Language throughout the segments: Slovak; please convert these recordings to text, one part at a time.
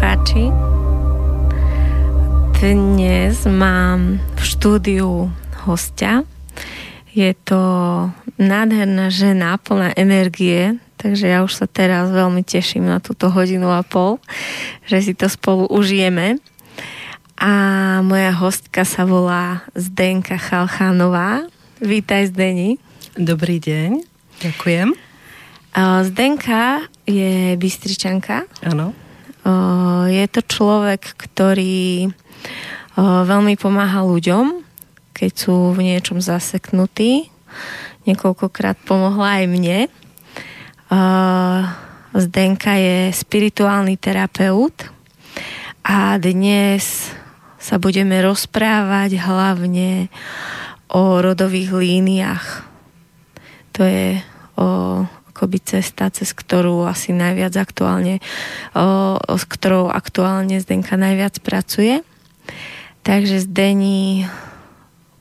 Poslucháči. Dnes mám v štúdiu hostia. Je to nádherná žena, plná energie, takže ja už sa teraz veľmi teším na túto hodinu a pol, že si to spolu užijeme. A moja hostka sa volá Zdenka Chalchánová. Vítaj, Zdeni. Dobrý deň, ďakujem. Zdenka je Bystričanka. Áno. Je to človek, ktorý veľmi pomáha ľuďom, keď sú v niečom zaseknutí. Niekoľkokrát pomohla aj mne. Zdenka je spirituálny terapeut a dnes sa budeme rozprávať hlavne o rodových líniách. To je o, akoby cesta, cez ktorú asi najviac aktuálne, o, s ktorou aktuálne Zdenka najviac pracuje. Takže Zdení,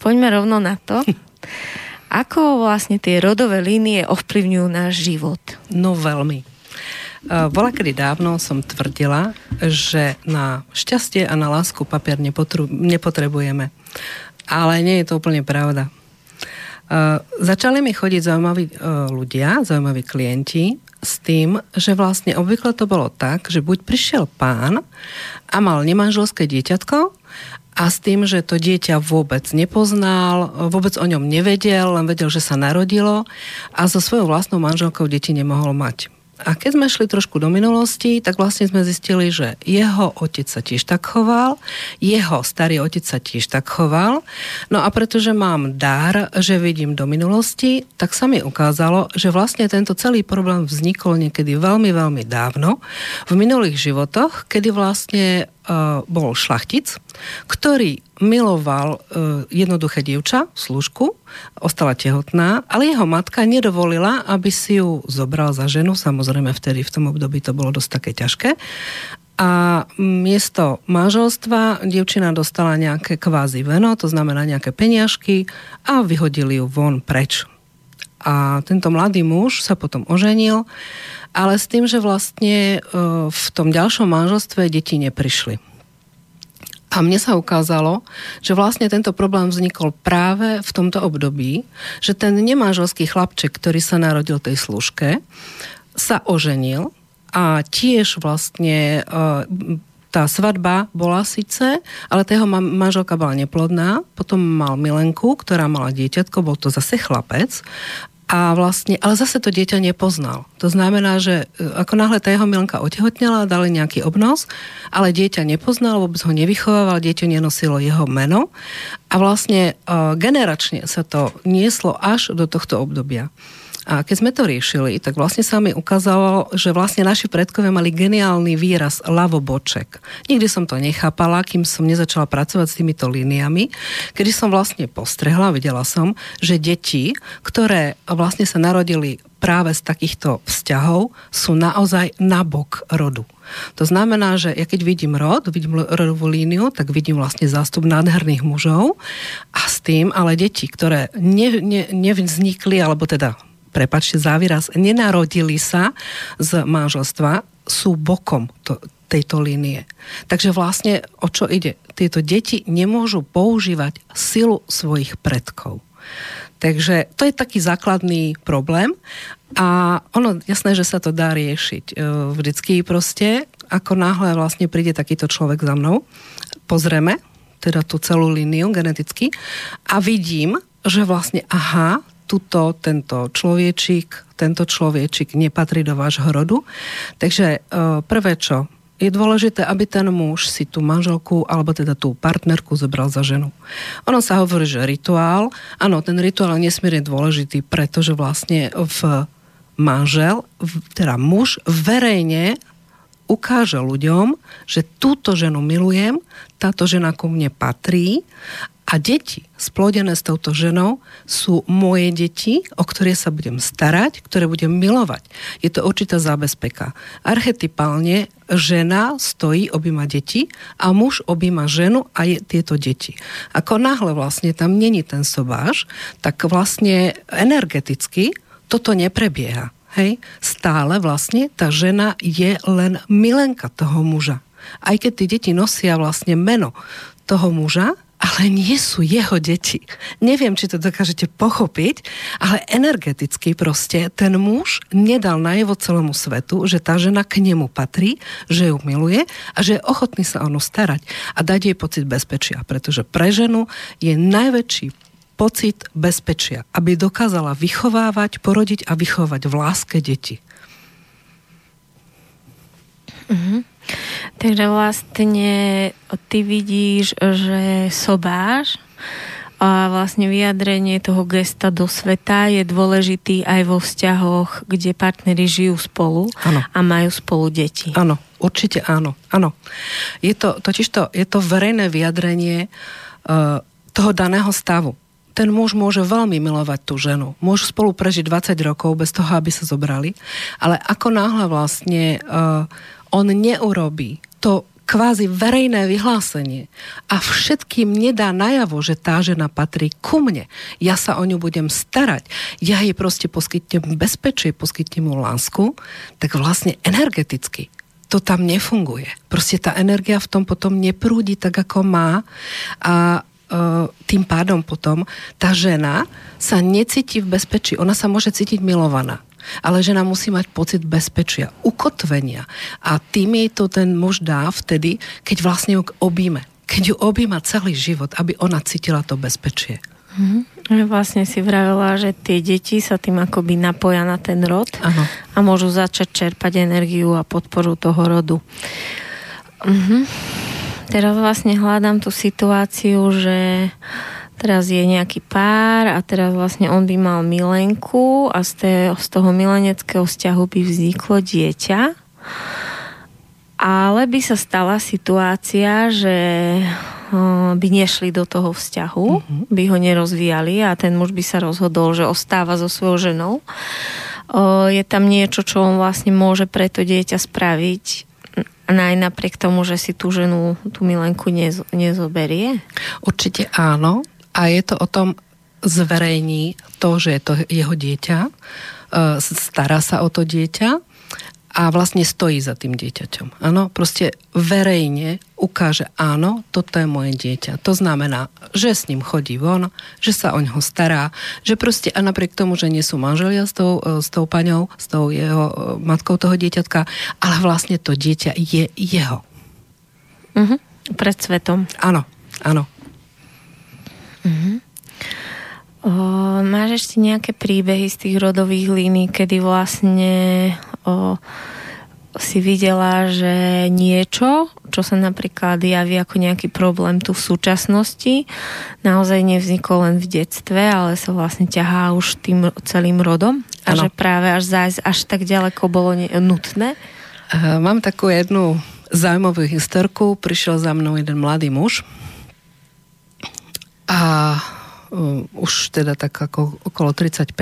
poďme rovno na to. Ako vlastne tie rodové línie ovplyvňujú náš život? No veľmi. Bola kedy dávno som tvrdila, že na šťastie a na lásku papier nepotrebujeme. Ale nie je to úplne pravda. Uh, začali mi chodiť zaujímaví uh, ľudia, zaujímaví klienti s tým, že vlastne obvykle to bolo tak, že buď prišiel pán a mal nemanželské dieťatko a s tým, že to dieťa vôbec nepoznal, vôbec o ňom nevedel, len vedel, že sa narodilo a so svojou vlastnou manželkou deti nemohol mať. A keď sme šli trošku do minulosti, tak vlastne sme zistili, že jeho otec sa tiež tak choval, jeho starý otec sa tiež tak choval. No a pretože mám dar, že vidím do minulosti, tak sa mi ukázalo, že vlastne tento celý problém vznikol niekedy veľmi, veľmi dávno v minulých životoch, kedy vlastne bol šlachtic, ktorý miloval uh, jednoduché dievča, služku, ostala tehotná, ale jeho matka nedovolila, aby si ju zobral za ženu, samozrejme vtedy v tom období to bolo dosť také ťažké. A miesto manželstva dievčina dostala nejaké kvázi veno, to znamená nejaké peniažky a vyhodili ju von preč. A tento mladý muž sa potom oženil ale s tým, že vlastne e, v tom ďalšom manželstve deti neprišli. A mne sa ukázalo, že vlastne tento problém vznikol práve v tomto období, že ten nemanželský chlapček, ktorý sa narodil tej služke, sa oženil a tiež vlastne e, tá svadba bola síce, ale tá jeho manželka bola neplodná, potom mal milenku, ktorá mala dieťatko, bol to zase chlapec a vlastne, ale zase to dieťa nepoznal. To znamená, že e, ako náhle tá jeho milenka otehotnela, dali nejaký obnos, ale dieťa nepoznal, vôbec ho nevychovával, dieťa nenosilo jeho meno a vlastne uh, generačne sa to nieslo až do tohto obdobia. A keď sme to riešili, tak vlastne sa mi ukázalo, že vlastne naši predkovia mali geniálny výraz lavoboček. Nikdy som to nechápala, kým som nezačala pracovať s týmito líniami, kedy som vlastne postrehla, videla som, že deti, ktoré vlastne sa narodili práve z takýchto vzťahov, sú naozaj nabok rodu. To znamená, že ja keď vidím rod, vidím rodovú líniu, tak vidím vlastne zástup nádherných mužov a s tým ale deti, ktoré ne, ne, nevznikli, alebo teda prepačte záviraz, nenarodili sa z manželstva, sú bokom to, tejto línie. Takže vlastne o čo ide? Tieto deti nemôžu používať silu svojich predkov. Takže to je taký základný problém a ono, jasné, že sa to dá riešiť. E, vždycky proste, ako náhle vlastne príde takýto človek za mnou, pozrieme teda tú celú líniu geneticky a vidím, že vlastne aha, tuto tento človečík, tento človečík nepatrí do vášho rodu. Takže e, prvé čo, je dôležité, aby ten muž si tú manželku alebo teda tú partnerku zobral za ženu. Ono sa hovorí, že rituál, áno, ten rituál je nesmierne dôležitý, pretože vlastne v manžel, teda muž verejne ukáže ľuďom, že túto ženu milujem, táto žena ku mne patrí a deti splodené s touto ženou sú moje deti, o ktoré sa budem starať, ktoré budem milovať. Je to určitá zábezpeka. Archetypálne žena stojí, objíma deti a muž objíma ženu a je tieto deti. Ako náhle vlastne tam není ten sobáš, tak vlastne energeticky toto neprebieha. hej, stále vlastne tá žena je len milenka toho muža. Aj keď tie deti nosia vlastne meno toho muža, ale nie sú jeho deti. Neviem, či to dokážete pochopiť, ale energeticky proste ten muž nedal najevo celému svetu, že tá žena k nemu patrí, že ju miluje a že je ochotný sa o ňu starať a dať jej pocit bezpečia, pretože pre ženu je najväčší pocit bezpečia, aby dokázala vychovávať, porodiť a vychovať v láske deti. Mm-hmm. Takže vlastne ty vidíš, že sobáš a vlastne vyjadrenie toho gesta do sveta je dôležitý aj vo vzťahoch, kde partnery žijú spolu ano. a majú spolu deti. Áno, určite áno. áno. Je to, totižto, je to verejné vyjadrenie uh, toho daného stavu ten muž môže veľmi milovať tú ženu. Môžu spolu prežiť 20 rokov bez toho, aby sa zobrali, ale ako náhle vlastne uh, on neurobí to kvázi verejné vyhlásenie a všetkým nedá najavo, že tá žena patrí ku mne. Ja sa o ňu budem starať. Ja jej proste poskytnem bezpečie, poskytnem mu lásku, tak vlastne energeticky to tam nefunguje. Proste tá energia v tom potom neprúdi tak, ako má a E, tým pádom potom tá žena sa necíti v bezpečí. Ona sa môže cítiť milovaná. Ale žena musí mať pocit bezpečia, ukotvenia. A tým jej to ten muž dá vtedy, keď vlastne ju obíme. Keď ju objíma celý život, aby ona cítila to bezpečie. Mm-hmm. Vlastne si vravela, že tie deti sa tým akoby napoja na ten rod ano. a môžu začať čerpať energiu a podporu toho rodu. Mm-hmm. Teraz vlastne hľadám tú situáciu, že teraz je nejaký pár a teraz vlastne on by mal milenku a z, té, z toho mileneckého vzťahu by vzniklo dieťa. Ale by sa stala situácia, že by nešli do toho vzťahu, uh-huh. by ho nerozvíjali a ten muž by sa rozhodol, že ostáva so svojou ženou. Je tam niečo, čo on vlastne môže pre to dieťa spraviť, aj napriek tomu, že si tú ženu, tú milenku nez, nezoberie? Určite áno. A je to o tom zverejní to, že je to jeho dieťa, e, stará sa o to dieťa a vlastne stojí za tým dieťaťom. Áno, proste verejne ukáže, áno, toto je moje dieťa. To znamená, že s ním chodí von, že sa o ňoho stará, že proste a napriek tomu, že nie sú manželia s tou, e, s tou paňou, s tou jeho e, matkou toho dieťatka, ale vlastne to dieťa je jeho. Uh-huh. Pred svetom. Áno, áno. Uh-huh. O, máš ešte nejaké príbehy z tých rodových línií, kedy vlastne o, si videla, že niečo, čo sa napríklad javí ako nejaký problém tu v súčasnosti, naozaj nevzniklo len v detstve, ale sa vlastne ťahá už tým celým rodom a ano. že práve až zájsť až tak ďaleko bolo ne- nutné? Mám takú jednu zaujímavú historku. Prišiel za mnou jeden mladý muž a uh, už teda tak ako okolo 35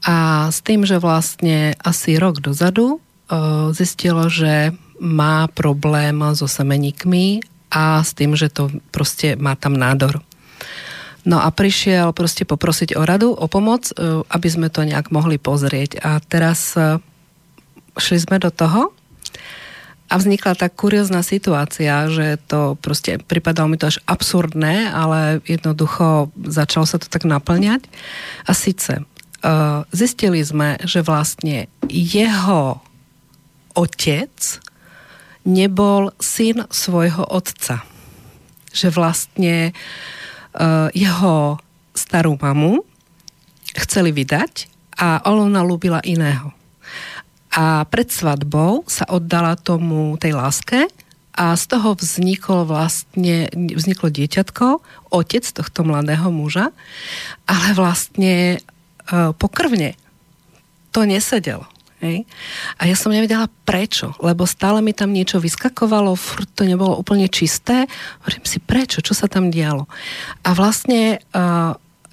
a s tým, že vlastne asi rok dozadu uh, zistilo, že má problém so semeníkmi a s tým, že to proste má tam nádor. No a prišiel proste poprosiť o radu, o pomoc, uh, aby sme to nejak mohli pozrieť. A teraz uh, šli sme do toho a vznikla tak kuriózna situácia, že to proste pripadalo mi to až absurdné, ale jednoducho začalo sa to tak naplňať. A síce uh, zistili sme, že vlastne jeho otec nebol syn svojho otca. Že vlastne uh, jeho starú mamu chceli vydať a ona ľúbila iného a pred svadbou sa oddala tomu tej láske a z toho vzniklo vlastne, vzniklo dieťatko, otec tohto mladého muža, ale vlastne e, pokrvne to nesedelo. Hej? A ja som nevedela prečo, lebo stále mi tam niečo vyskakovalo, furt to nebolo úplne čisté. Hovorím si, prečo, čo sa tam dialo. A vlastne, e,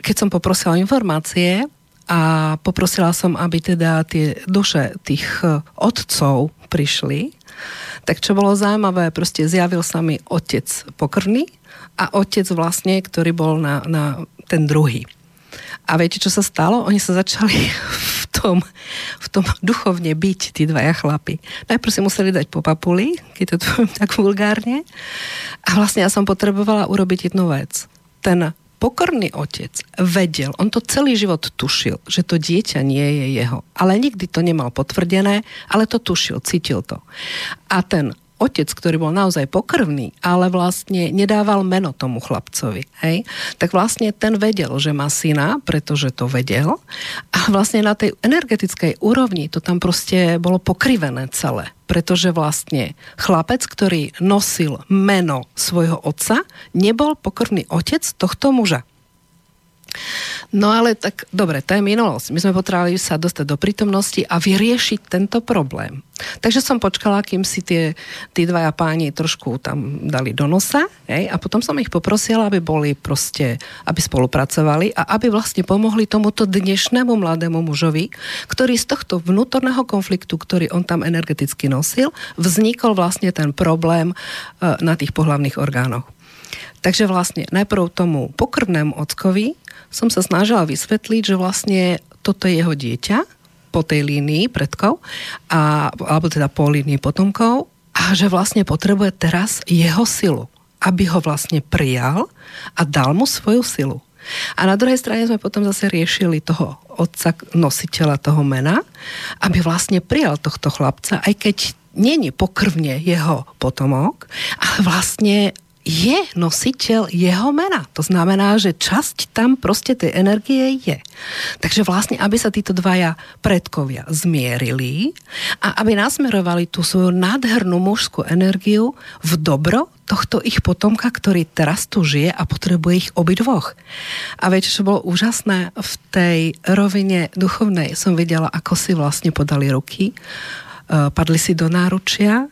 keď som poprosila informácie, a poprosila som, aby teda tie duše tých e, otcov prišli. Tak čo bolo zaujímavé, proste zjavil sa mi otec pokrvný a otec vlastne, ktorý bol na, na ten druhý. A viete, čo sa stalo? Oni sa začali v tom, v tom duchovne byť, tí dvaja chlapi. Najprv si museli dať po papuli, keď to poviem tak vulgárne. A vlastne ja som potrebovala urobiť jednu vec. Ten pokorný otec vedel, on to celý život tušil, že to dieťa nie je jeho. Ale nikdy to nemal potvrdené, ale to tušil, cítil to. A ten otec, ktorý bol naozaj pokrvný, ale vlastne nedával meno tomu chlapcovi, hej, tak vlastne ten vedel, že má syna, pretože to vedel. A vlastne na tej energetickej úrovni to tam proste bolo pokrivené celé. Pretože vlastne chlapec, ktorý nosil meno svojho otca, nebol pokrvný otec tohto muža. No ale tak, dobre, to je minulosť. My sme potrebovali sa dostať do prítomnosti a vyriešiť tento problém. Takže som počkala, kým si tie, tí dvaja páni trošku tam dali do nosa hej, a potom som ich poprosila, aby boli proste, aby spolupracovali a aby vlastne pomohli tomuto dnešnému mladému mužovi, ktorý z tohto vnútorného konfliktu, ktorý on tam energeticky nosil, vznikol vlastne ten problém e, na tých pohlavných orgánoch. Takže vlastne najprv tomu pokrvnému ockovi som sa snažila vysvetliť, že vlastne toto je jeho dieťa po tej línii predkov, a, alebo teda po línii potomkov a že vlastne potrebuje teraz jeho silu, aby ho vlastne prijal a dal mu svoju silu. A na druhej strane sme potom zase riešili toho otca, nositeľa toho mena, aby vlastne prijal tohto chlapca, aj keď není pokrvne jeho potomok, ale vlastne je nositeľ jeho mena. To znamená, že časť tam proste tej energie je. Takže vlastne, aby sa títo dvaja predkovia zmierili a aby nasmerovali tú svoju nádhernú mužskú energiu v dobro tohto ich potomka, ktorý teraz tu žije a potrebuje ich obidvoch. A viete, čo bolo úžasné? V tej rovine duchovnej som videla, ako si vlastne podali ruky, e, padli si do náručia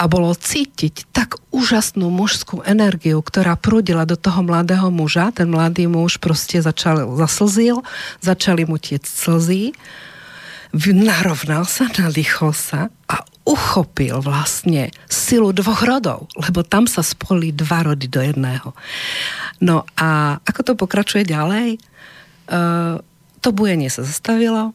a bolo cítiť tak úžasnú mužskú energiu, ktorá prúdila do toho mladého muža. Ten mladý muž proste začal, zaslzil, začali mu tiec slzy, narovnal sa, nadýchol sa a uchopil vlastne silu dvoch rodov, lebo tam sa spoli dva rody do jedného. No a ako to pokračuje ďalej? Uh, to bujenie sa zastavilo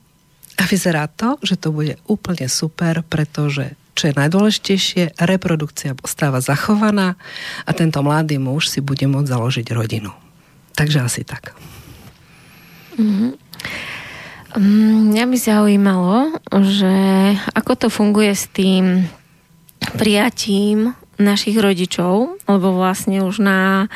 a vyzerá to, že to bude úplne super, pretože čo je najdôležitejšie, reprodukcia stáva zachovaná a tento mladý muž si bude môcť založiť rodinu. Takže asi tak. Mm-hmm. Mňa by zaujímalo, že ako to funguje s tým prijatím našich rodičov, lebo vlastne už na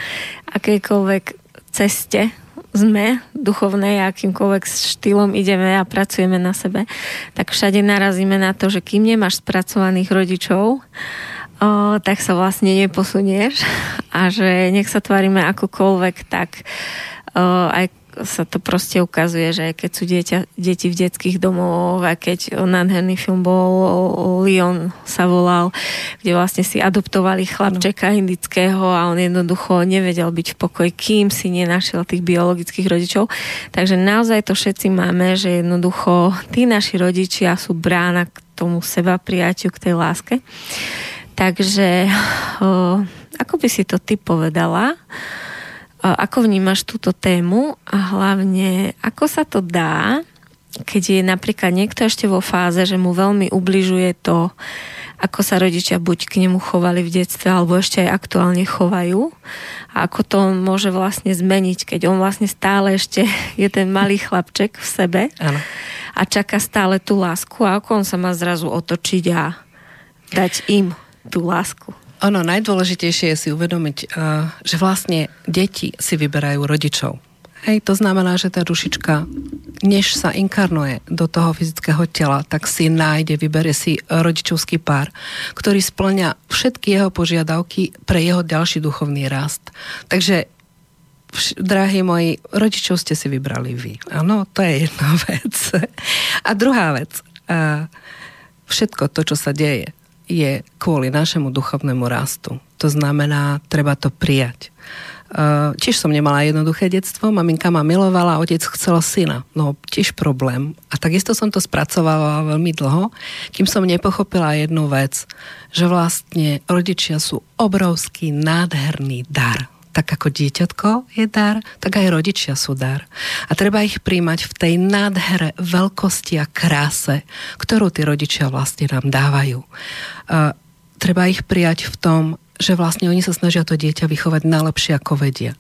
akejkoľvek ceste sme duchovnej, akýmkoľvek štýlom ideme a pracujeme na sebe, tak všade narazíme na to, že kým nemáš spracovaných rodičov, o, tak sa vlastne neposunieš a že nech sa tvárime akokoľvek, tak o, aj sa to proste ukazuje, že keď sú dieťa, deti v detských domovoch a keď nádherný film bol Leon sa volal, kde vlastne si adoptovali chlapčeka indického a on jednoducho nevedel byť v pokoji, kým si nenašiel tých biologických rodičov. Takže naozaj to všetci máme, že jednoducho tí naši rodičia sú brána k tomu seba prijaťu, k tej láske. Takže ako by si to ty povedala? Ako vnímaš túto tému a hlavne ako sa to dá, keď je napríklad niekto ešte vo fáze, že mu veľmi ubližuje to, ako sa rodičia buď k nemu chovali v detstve, alebo ešte aj aktuálne chovajú. A ako to on môže vlastne zmeniť, keď on vlastne stále ešte je ten malý chlapček v sebe ano. a čaká stále tú lásku a ako on sa má zrazu otočiť a dať im tú lásku. Ono najdôležitejšie je si uvedomiť, eh, že vlastne deti si vyberajú rodičov. Hej, to znamená, že tá dušička, než sa inkarnuje do toho fyzického tela, tak si nájde, vybere si rodičovský pár, ktorý splňa všetky jeho požiadavky pre jeho ďalší duchovný rast. Takže drahí moji, rodičov ste si vybrali vy. Áno, to je jedna vec. A druhá vec, eh, všetko to, čo sa deje, je kvôli našemu duchovnému rastu. To znamená, treba to prijať. Uh, tiež som nemala jednoduché detstvo, maminka ma milovala, otec chcel syna. No, tiež problém. A takisto som to spracovala veľmi dlho, kým som nepochopila jednu vec, že vlastne rodičia sú obrovský, nádherný dar Tak ako dieťatko je dar, tak aj rodičia sú dar. A treba ich príjmať v tej nádhere veľkosti a kráse, ktorú tí rodičia vlastne nám dávajú. Uh, treba ich prijať v tom, že vlastne oni sa snažia to dieťa vychovať najlepšie, ako vedia.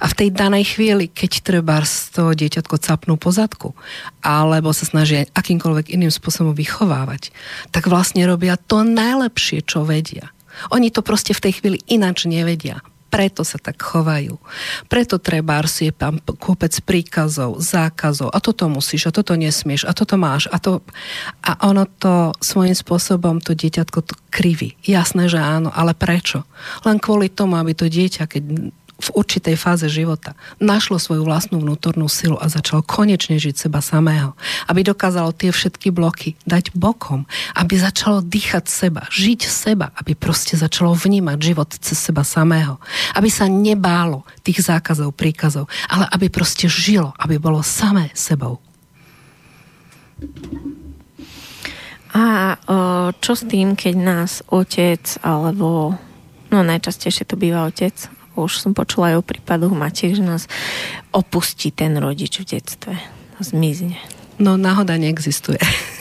A v tej danej chvíli, keď treba toho dieťatko capnú pozadku, alebo sa snažia akýmkoľvek iným spôsobom vychovávať, tak vlastne robia to najlepšie, čo vedia. Oni to proste v tej chvíli ináč nevedia preto sa tak chovajú. Preto treba je tam kúpec príkazov, zákazov a toto musíš, a toto nesmieš, a toto máš. A, to, a ono to svojím spôsobom to dieťatko to kriví. Jasné, že áno, ale prečo? Len kvôli tomu, aby to dieťa, keď v určitej fáze života našlo svoju vlastnú vnútornú silu a začalo konečne žiť seba samého. Aby dokázalo tie všetky bloky dať bokom. Aby začalo dýchať seba, žiť seba. Aby proste začalo vnímať život cez seba samého. Aby sa nebálo tých zákazov, príkazov, ale aby proste žilo, aby bolo samé sebou. A čo s tým, keď nás otec alebo no najčastejšie to býva otec už som počula aj o prípadoch matiek, že nás opustí ten rodič v detstve. Zmizne. No náhoda neexistuje.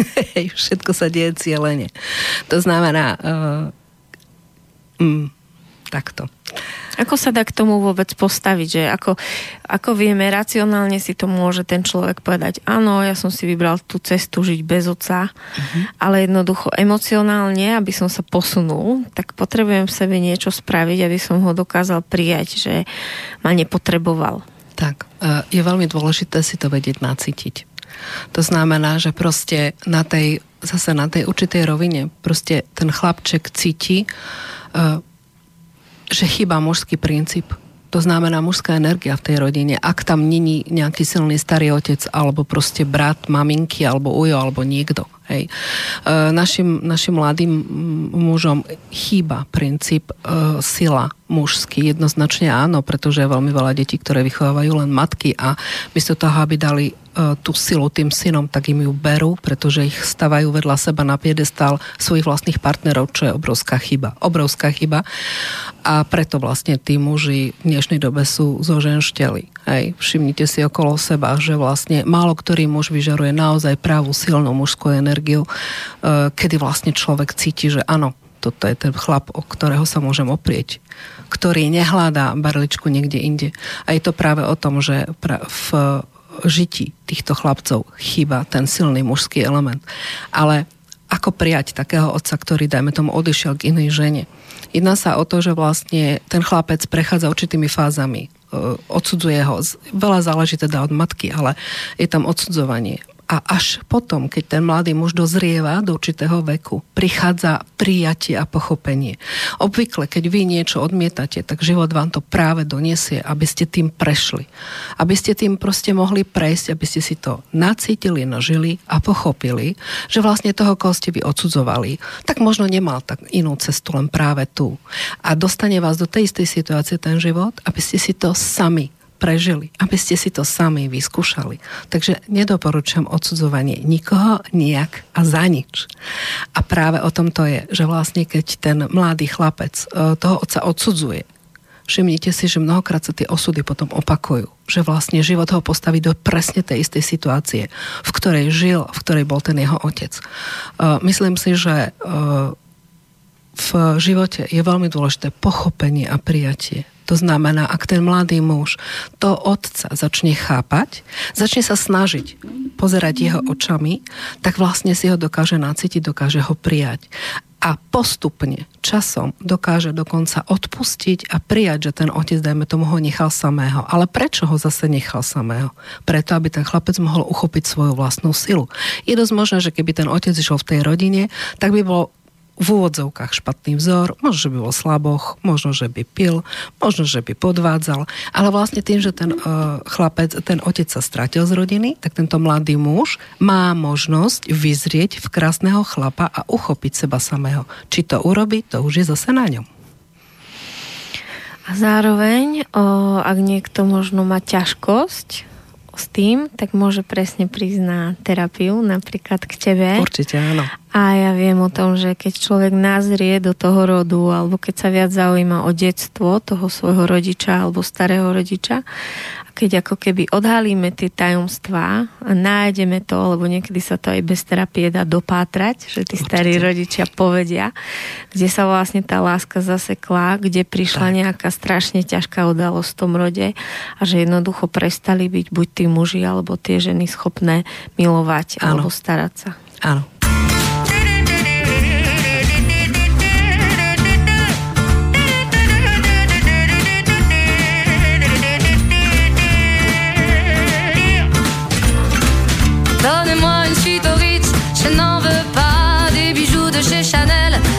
Všetko sa deje cieľene. To znamená uh, mm, takto. Ako sa dá k tomu vôbec postaviť? Že ako, ako vieme, racionálne si to môže ten človek povedať, áno, ja som si vybral tú cestu žiť bez oca, uh-huh. ale jednoducho emocionálne, aby som sa posunul, tak potrebujem v sebe niečo spraviť, aby som ho dokázal prijať, že ma nepotreboval. Tak, e, je veľmi dôležité si to vedieť nacítiť. To znamená, že proste na tej, zase na tej určitej rovine, proste ten chlapček cíti, e, že chýba mužský princíp. To znamená mužská energia v tej rodine. Ak tam není nejaký silný starý otec, alebo proste brat, maminky, alebo ujo, alebo niekto. Hej. E, našim, našim mladým mužom chýba princíp e, sila mužský. Jednoznačne áno, pretože je veľmi veľa detí, ktoré vychovávajú len matky a miesto toho, aby dali E, tú silu tým synom, tak im ju berú, pretože ich stavajú vedľa seba na piedestal svojich vlastných partnerov, čo je obrovská chyba. Obrovská chyba. A preto vlastne tí muži v dnešnej dobe sú zoženšteli. Hej, všimnite si okolo seba, že vlastne málo ktorý muž vyžaruje naozaj pravú silnú mužskú energiu, e, kedy vlastne človek cíti, že áno, toto je ten chlap, o ktorého sa môžem oprieť ktorý nehľadá barličku niekde inde. A je to práve o tom, že v žití týchto chlapcov chýba ten silný mužský element. Ale ako prijať takého otca, ktorý, dajme tomu, odišiel k inej žene. Jedná sa o to, že vlastne ten chlapec prechádza určitými fázami. E, odsudzuje ho. Veľa záleží teda od matky, ale je tam odsudzovanie a až potom, keď ten mladý muž dozrieva do určitého veku, prichádza prijatie a pochopenie. Obvykle, keď vy niečo odmietate, tak život vám to práve donesie, aby ste tým prešli. Aby ste tým proste mohli prejsť, aby ste si to nacítili, nažili a pochopili, že vlastne toho, koho ste vy odsudzovali, tak možno nemal tak inú cestu, len práve tu. A dostane vás do tej istej situácie ten život, aby ste si to sami prežili, aby ste si to sami vyskúšali. Takže nedoporučujem odsudzovanie nikoho, nejak a za nič. A práve o tom to je, že vlastne keď ten mladý chlapec e, toho otca odsudzuje, všimnite si, že mnohokrát sa tie osudy potom opakujú. Že vlastne život ho postaví do presne tej istej situácie, v ktorej žil, v ktorej bol ten jeho otec. E, myslím si, že e, v živote je veľmi dôležité pochopenie a prijatie to znamená, ak ten mladý muž to otca začne chápať, začne sa snažiť pozerať jeho očami, tak vlastne si ho dokáže nacítiť, dokáže ho prijať. A postupne, časom dokáže dokonca odpustiť a prijať, že ten otec, dajme tomu, ho nechal samého. Ale prečo ho zase nechal samého? Preto, aby ten chlapec mohol uchopiť svoju vlastnú silu. Je dosť možné, že keby ten otec išiel v tej rodine, tak by bol v úvodzovkách špatný vzor, možno, že by bol slaboch, možno, že by pil, možno, že by podvádzal, ale vlastne tým, že ten uh, chlapec, ten otec sa stratil z rodiny, tak tento mladý muž má možnosť vyzrieť v krásneho chlapa a uchopiť seba samého. Či to urobí, to už je zase na ňom. A zároveň, o, ak niekto možno má ťažkosť s tým, tak môže presne prísť na terapiu, napríklad k tebe. Určite áno. A ja viem o tom, že keď človek nazrie do toho rodu, alebo keď sa viac zaujíma o detstvo toho svojho rodiča alebo starého rodiča, a keď ako keby odhalíme tie tajomstvá a nájdeme to, lebo niekedy sa to aj bez terapie dá dopátrať, že tí starí rodičia povedia, kde sa vlastne tá láska zasekla, kde prišla tak. nejaká strašne ťažká udalosť v tom rode a že jednoducho prestali byť buď tí muži alebo tie ženy schopné milovať ano. alebo starať sa. Áno.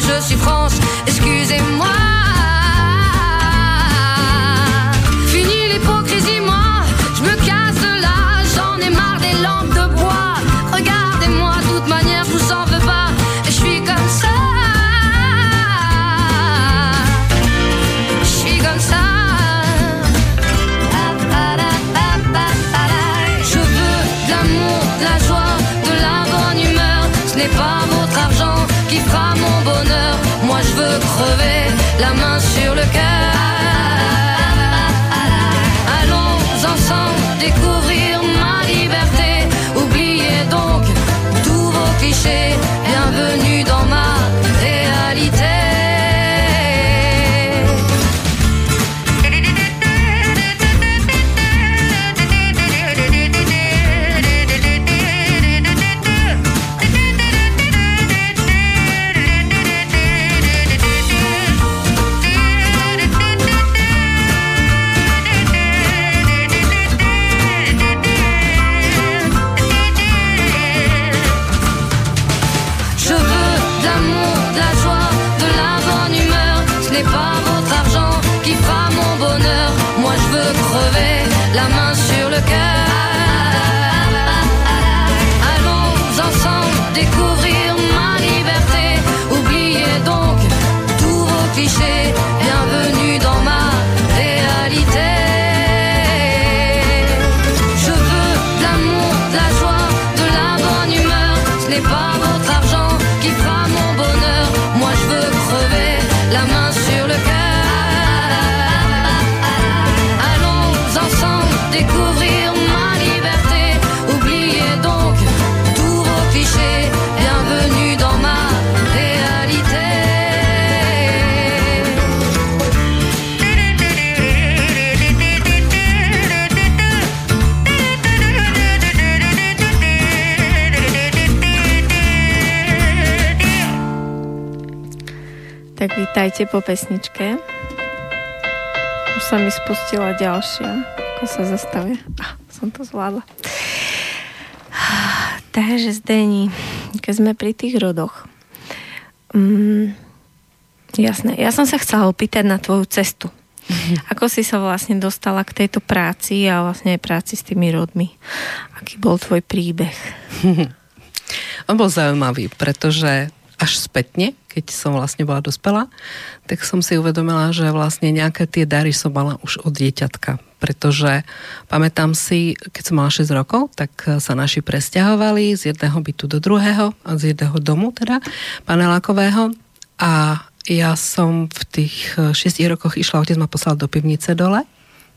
je suis franche. Excuse Vítajte po pesničke. Už sa mi spustila ďalšia. Ako sa zastavia? Ah, som to zvládla. Takže Zdeni, keď sme pri tých rodoch. Mm, jasné. Ja som sa chcela opýtať na tvoju cestu. Ako si sa vlastne dostala k tejto práci a vlastne aj práci s tými rodmi? Aký bol tvoj príbeh? On bol zaujímavý, pretože až spätne, keď som vlastne bola dospelá, tak som si uvedomila, že vlastne nejaké tie dary som mala už od dieťatka. Pretože pamätám si, keď som mala 6 rokov, tak sa naši presťahovali z jedného bytu do druhého, z jedného domu teda, panelákového. A ja som v tých 6 rokoch išla, otec ma poslal do pivnice dole,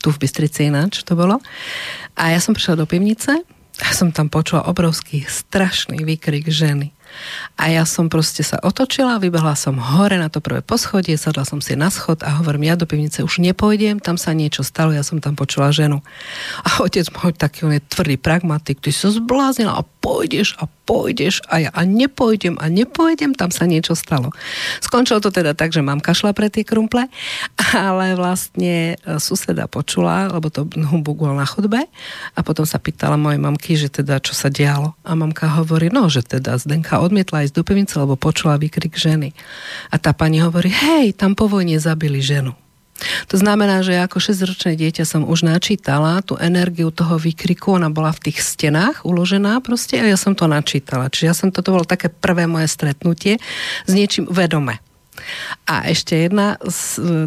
tu v Bystrici ináč to bolo. A ja som prišla do pivnice a som tam počula obrovský, strašný výkrik ženy. A ja som proste sa otočila, vybehla som hore na to prvé poschodie, sadla som si na schod a hovorím, ja do pivnice už nepojdem, tam sa niečo stalo, ja som tam počula ženu. A otec môj taký, on je tvrdý pragmatik, ty sa zbláznila a pôjdeš a pôjdeš a ja a nepojdem a nepojdem, tam sa niečo stalo. Skončilo to teda tak, že mám kašla pre tie krumple, ale vlastne e, suseda počula, lebo to humbug na chodbe a potom sa pýtala mojej mamky, že teda čo sa dialo. A mamka hovorí, no, že teda Zdenka odmietla ísť do pivnice, lebo počula výkrik ženy. A tá pani hovorí, hej, tam po vojne zabili ženu. To znamená, že ako 6-ročné dieťa som už načítala tú energiu toho výkriku, ona bola v tých stenách uložená proste a ja som to načítala. Čiže ja som, toto bolo také prvé moje stretnutie s niečím vedome. A ešte jedna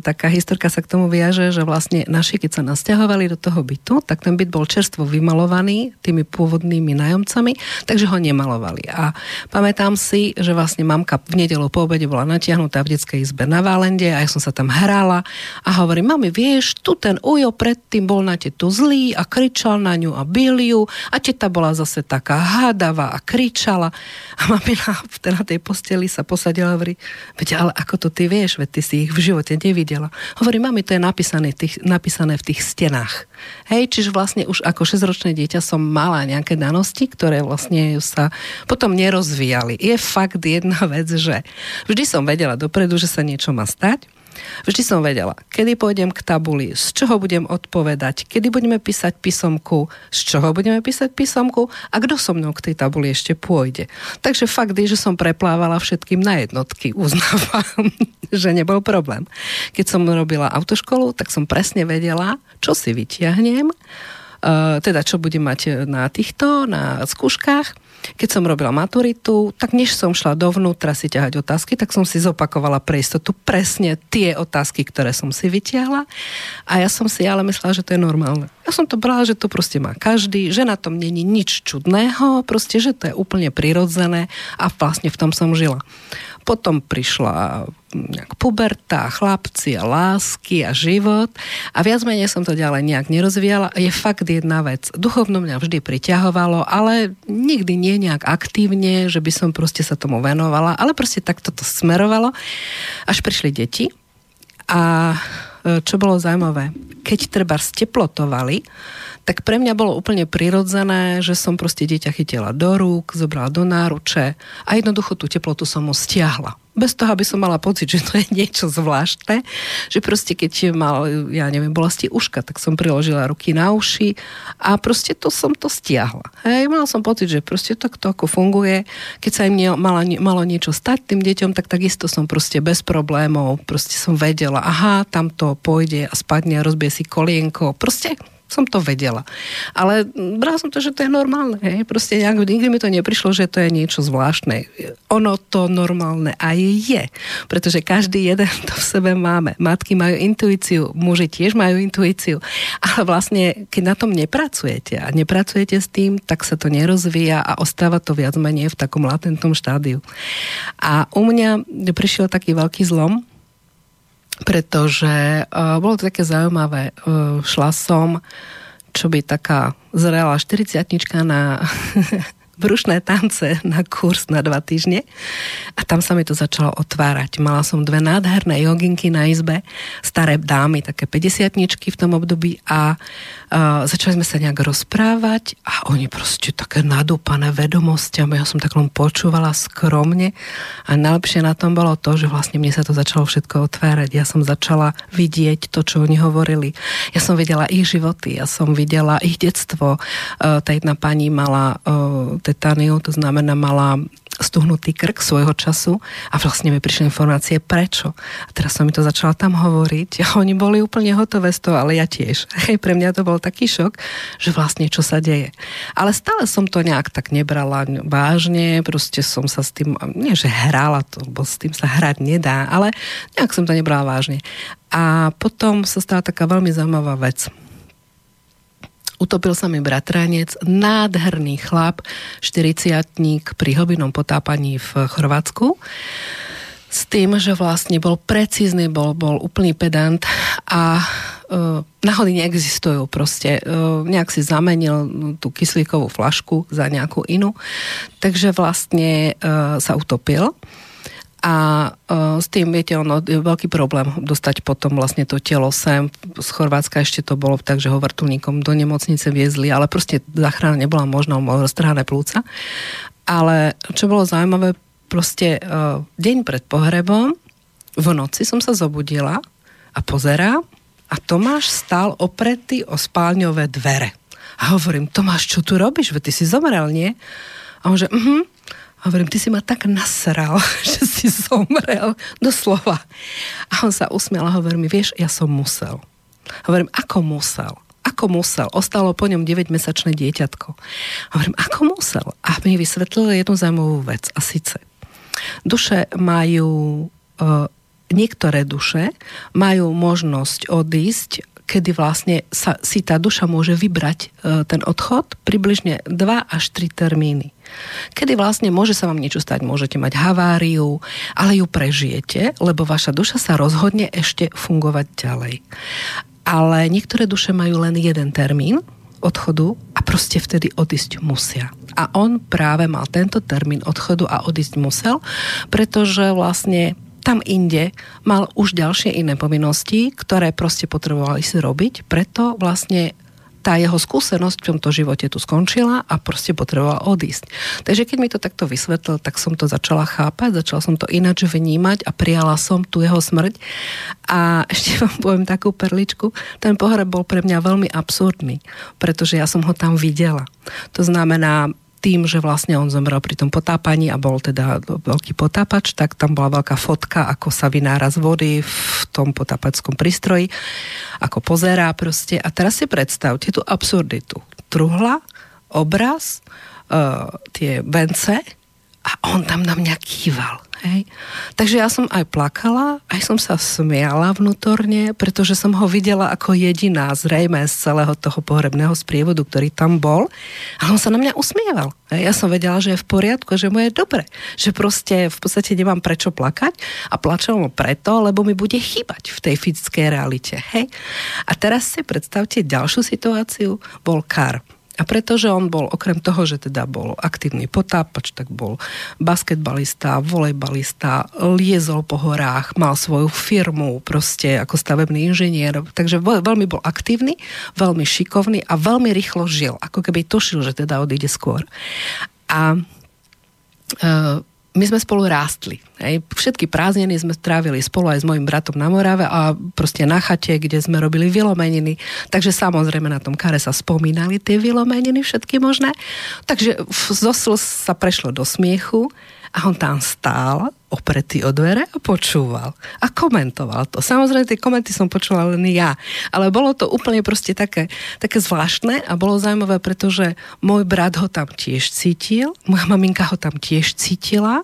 taká historka sa k tomu viaže, že vlastne naši, keď sa nasťahovali do toho bytu, tak ten byt bol čerstvo vymalovaný tými pôvodnými nájomcami, takže ho nemalovali. A pamätám si, že vlastne mamka v nedelu po obede bola natiahnutá v detskej izbe na Válende a ja som sa tam hrala a hovorím, mami, vieš, tu ten ujo predtým bol na tetu zlý a kričal na ňu a bil ju a teta bola zase taká hádavá a kričala a mamina na tej posteli sa posadila a hovorí, ale ako to ty vieš, veď ty si ich v živote nevidela. Hovorí, mami, to je napísané, tých, napísané v tých stenách. Hej, čiže vlastne už ako 6-ročné dieťa som mala nejaké danosti, ktoré vlastne sa potom nerozvíjali. Je fakt jedna vec, že vždy som vedela dopredu, že sa niečo má stať, Vždy som vedela, kedy pôjdem k tabuli, z čoho budem odpovedať, kedy budeme písať písomku, z čoho budeme písať písomku a kto so mnou k tej tabuli ešte pôjde. Takže fakt je, že som preplávala všetkým na jednotky. Uznávam, že nebol problém. Keď som robila autoškolu, tak som presne vedela, čo si vytiahnem, uh, teda čo budem mať na týchto, na skúškach keď som robila maturitu, tak než som šla dovnútra si ťahať otázky, tak som si zopakovala pre istotu presne tie otázky, ktoré som si vyťahla. A ja som si ale myslela, že to je normálne. Ja som to brala, že to proste má každý, že na tom není nič čudného, proste, že to je úplne prirodzené a vlastne v tom som žila. Potom prišla puberta, chlapci a lásky a život a viac menej som to ďalej nejak nerozvíjala. Je fakt jedna vec. Duchovno mňa vždy priťahovalo, ale nikdy nie nejak aktívne, že by som proste sa tomu venovala, ale proste takto to smerovalo. Až prišli deti a e, čo bolo zaujímavé, keď treba steplotovali, tak pre mňa bolo úplne prirodzené, že som proste dieťa chytila do rúk, zobrala do náruče a jednoducho tú teplotu som mu stiahla. Bez toho, aby som mala pocit, že to je niečo zvláštne, že proste keď mal, ja neviem, bolesti uška, tak som priložila ruky na uši a proste to som to stiahla. Hej, mala som pocit, že proste tak to ako funguje. Keď sa im nie, mala, malo niečo stať tým deťom, tak takisto som proste bez problémov, proste som vedela, aha, tam to pôjde a spadne a rozbije si kolienko. Proste som to vedela. Ale brala som to, že to je normálne. Hej? Proste nejak, nikdy mi to neprišlo, že to je niečo zvláštne. Ono to normálne aj je. Pretože každý jeden to v sebe máme. Matky majú intuíciu, muži tiež majú intuíciu. Ale vlastne, keď na tom nepracujete a nepracujete s tým, tak sa to nerozvíja a ostáva to viac menej v takom latentnom štádiu. A u mňa prišiel taký veľký zlom, pretože uh, bolo to také zaujímavé. Uh, šla som, čo by taká zrela 40 na brušné tance na kurz na dva týždne a tam sa mi to začalo otvárať. Mala som dve nádherné joginky na izbe, staré dámy, také 50 v tom období a uh, začali sme sa nejak rozprávať a oni proste také nadúpané vedomostiami. Ja som tak len počúvala skromne a najlepšie na tom bolo to, že vlastne mne sa to začalo všetko otvárať. Ja som začala vidieť to, čo oni hovorili. Ja som videla ich životy, ja som videla ich detstvo. Uh, tá jedna pani mala uh, tetániu, to znamená mala stuhnutý krk svojho času a vlastne mi prišli informácie prečo. A teraz som mi to začala tam hovoriť a oni boli úplne hotové z toho, ale ja tiež. Hej, pre mňa to bol taký šok, že vlastne čo sa deje. Ale stále som to nejak tak nebrala vážne, proste som sa s tým, nie že hrala to, bo s tým sa hrať nedá, ale nejak som to nebrala vážne. A potom sa stala taká veľmi zaujímavá vec Utopil sa mi bratranec, nádherný chlap, 40 pri hlbinom potápaní v Chorvátsku s tým, že vlastne bol precízny, bol, bol úplný pedant a náhody neexistujú proste. Nejak si zamenil tú kyslíkovú flašku za nejakú inú, takže vlastne sa utopil. A uh, s tým, viete, ono je veľký problém dostať potom vlastne to telo sem. Z Chorvátska ešte to bolo tak, že ho vrtulníkom do nemocnice viezli, ale proste záchrana nebola možná, roztrhané plúca. Ale čo bolo zaujímavé, proste uh, deň pred pohrebom v noci som sa zobudila a pozerám a Tomáš stál opretý o spálňové dvere. A hovorím, Tomáš, čo tu robíš? Veď ty si zomrel, nie? A on že, mhm. Hovorím, ty si ma tak nasral, že si zomrel, doslova. A on sa usmiel a hovorí mi, vieš, ja som musel. Hovorím, ako musel? Ako musel? Ostalo po ňom 9-mesačné dieťatko. Hovorím, ako musel? A mi vysvetlil jednu zaujímavú vec. A síce, duše majú, e, niektoré duše majú možnosť odísť kedy vlastne sa, si tá duša môže vybrať e, ten odchod, približne 2 až 3 termíny. Kedy vlastne môže sa vám niečo stať, môžete mať haváriu, ale ju prežijete, lebo vaša duša sa rozhodne ešte fungovať ďalej. Ale niektoré duše majú len jeden termín odchodu a proste vtedy odísť musia. A on práve mal tento termín odchodu a odísť musel, pretože vlastne tam inde mal už ďalšie iné povinnosti, ktoré proste potrebovali si robiť, preto vlastne tá jeho skúsenosť v tomto živote tu skončila a proste potrebovala odísť. Takže keď mi to takto vysvetlil, tak som to začala chápať, začala som to ináč vnímať a prijala som tu jeho smrť. A ešte vám poviem takú perličku, ten pohreb bol pre mňa veľmi absurdný, pretože ja som ho tam videla. To znamená, tým, že vlastne on zomrel pri tom potápaní a bol teda veľký potápač, tak tam bola veľká fotka, ako sa vynára z vody v tom potápackom prístroji, ako pozerá proste. A teraz si predstavte tú absurditu. Truhla, obraz, uh, tie vence a on tam na mňa kýval. Hej. Takže ja som aj plakala, aj som sa smiala vnútorne, pretože som ho videla ako jediná zrejme z celého toho pohrebného sprievodu, ktorý tam bol. A on sa na mňa usmieval. Hej. Ja som vedela, že je v poriadku, že mu je dobre. Že proste v podstate nemám prečo plakať a plačem preto, lebo mi bude chýbať v tej fyzickej realite. Hej. A teraz si predstavte ďalšiu situáciu. Bol Kar. A pretože on bol, okrem toho, že teda bol aktívny potápač, tak bol basketbalista, volejbalista, liezol po horách, mal svoju firmu proste ako stavebný inžinier, takže veľmi bol aktívny, veľmi šikovný a veľmi rýchlo žil, ako keby tušil, že teda odíde skôr. A e, my sme spolu rástli. Hej. Všetky prázdniny sme trávili spolu aj s mojim bratom na Morave a proste na chate, kde sme robili vylomeniny. Takže samozrejme na tom kare sa spomínali tie vylomeniny všetky možné. Takže zo sa prešlo do smiechu a on tam stál, opretý o dvere a počúval. A komentoval to. Samozrejme, tie komenty som počula len ja. Ale bolo to úplne proste také, také zvláštne a bolo zaujímavé, pretože môj brat ho tam tiež cítil, moja maminka ho tam tiež cítila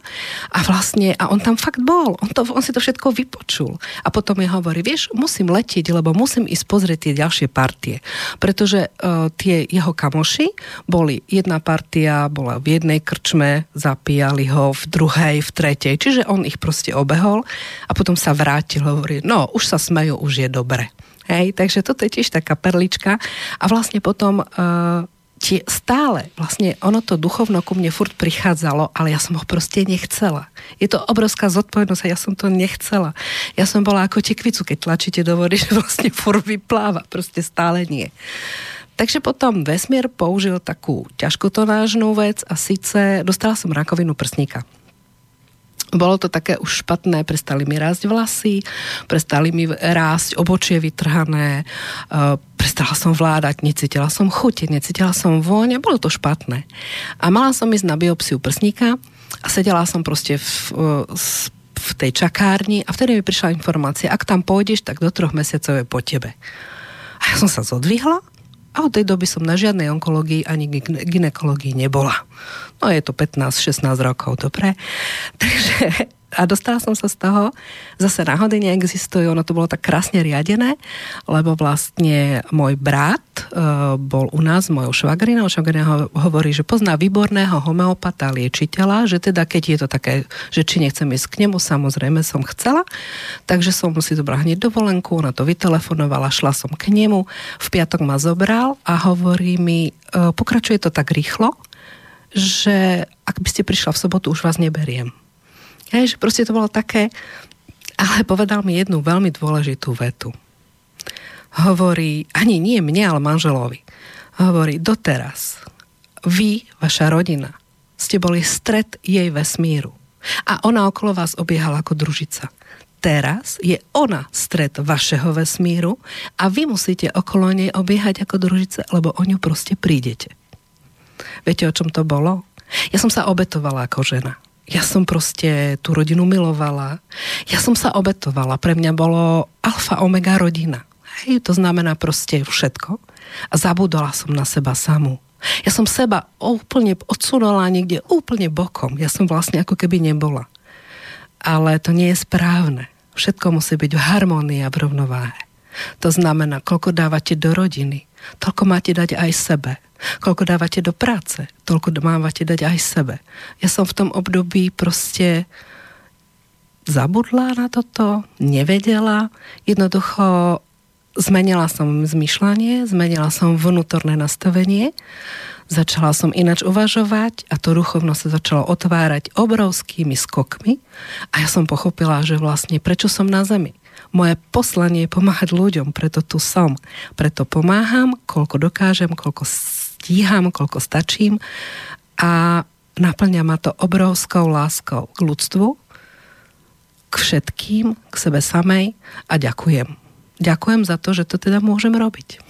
a vlastne, a on tam fakt bol. On, to, on si to všetko vypočul. A potom mi hovorí, vieš, musím letieť, lebo musím ísť pozrieť tie ďalšie partie. Pretože uh, tie jeho kamoši boli, jedna partia bola v jednej krčme, zapíjali ho v druhej, v tretej. Čiže on ich proste obehol a potom sa vrátil, hovorí, no už sa smejú, už je dobre. Hej, takže toto je tiež taká perlička. A vlastne potom uh, tie, stále, vlastne ono to duchovno ku mne furt prichádzalo, ale ja som ho proste nechcela. Je to obrovská zodpovednosť a ja som to nechcela. Ja som bola ako tekvicu, keď tlačíte do vody, že vlastne furt vypláva, proste stále nie. Takže potom vesmír použil takú ťažkotonážnú vec a síce dostala som rakovinu prsníka. Bolo to také už špatné, prestali mi rásť vlasy, prestali mi rásť obočie vytrhané, uh, prestala som vládať, necítila som chuť, necítila som vôň a bolo to špatné. A mala som ísť na biopsiu prsníka a sedela som proste v, v, v tej čakárni a vtedy mi prišla informácia, ak tam pôjdeš, tak do troch mesiacov je po tebe. A ja som sa zodvihla a od tej doby som na žiadnej onkológii ani ginekológii nebola. No je to 15-16 rokov, dobre? Takže A dostala som sa z toho, zase náhody neexistujú, ono to bolo tak krásne riadené, lebo vlastne môj brat uh, bol u nás s mojou švagrinou, švagrina ho, hovorí, že pozná výborného homeopata liečiteľa, že teda keď je to také, že či nechcem ísť k nemu, samozrejme som chcela, takže som si dobrala hneď dovolenku, ona to vytelefonovala, šla som k nemu, v piatok ma zobral a hovorí mi, uh, pokračuje to tak rýchlo, že ak by ste prišla v sobotu, už vás neberiem. Hej, že proste to bolo také, ale povedal mi jednu veľmi dôležitú vetu. Hovorí, ani nie mne, ale manželovi. Hovorí, doteraz vy, vaša rodina, ste boli stred jej vesmíru. A ona okolo vás obiehala ako družica. Teraz je ona stred vašeho vesmíru a vy musíte okolo nej obiehať ako družice, lebo o ňu proste prídete. Viete, o čom to bolo? Ja som sa obetovala ako žena. Ja som proste tú rodinu milovala. Ja som sa obetovala. Pre mňa bolo alfa omega rodina. Hej, to znamená proste všetko. A zabudala som na seba samú. Ja som seba úplne odsunula niekde úplne bokom. Ja som vlastne ako keby nebola. Ale to nie je správne. Všetko musí byť v harmónii a v rovnováhe. To znamená, koľko dávate do rodiny, toľko máte dať aj sebe. Koľko dávate do práce, toľko mávate dať aj sebe. Ja som v tom období proste zabudla na toto, nevedela. Jednoducho zmenila som zmyšľanie, zmenila som vnútorné nastavenie, začala som inač uvažovať a to duchovno sa začalo otvárať obrovskými skokmi a ja som pochopila, že vlastne prečo som na zemi. Moje poslanie je pomáhať ľuďom, preto tu som. Preto pomáham, koľko dokážem, koľko stíham, koľko stačím a naplňa ma to obrovskou láskou k ľudstvu, k všetkým, k sebe samej a ďakujem. Ďakujem za to, že to teda môžem robiť.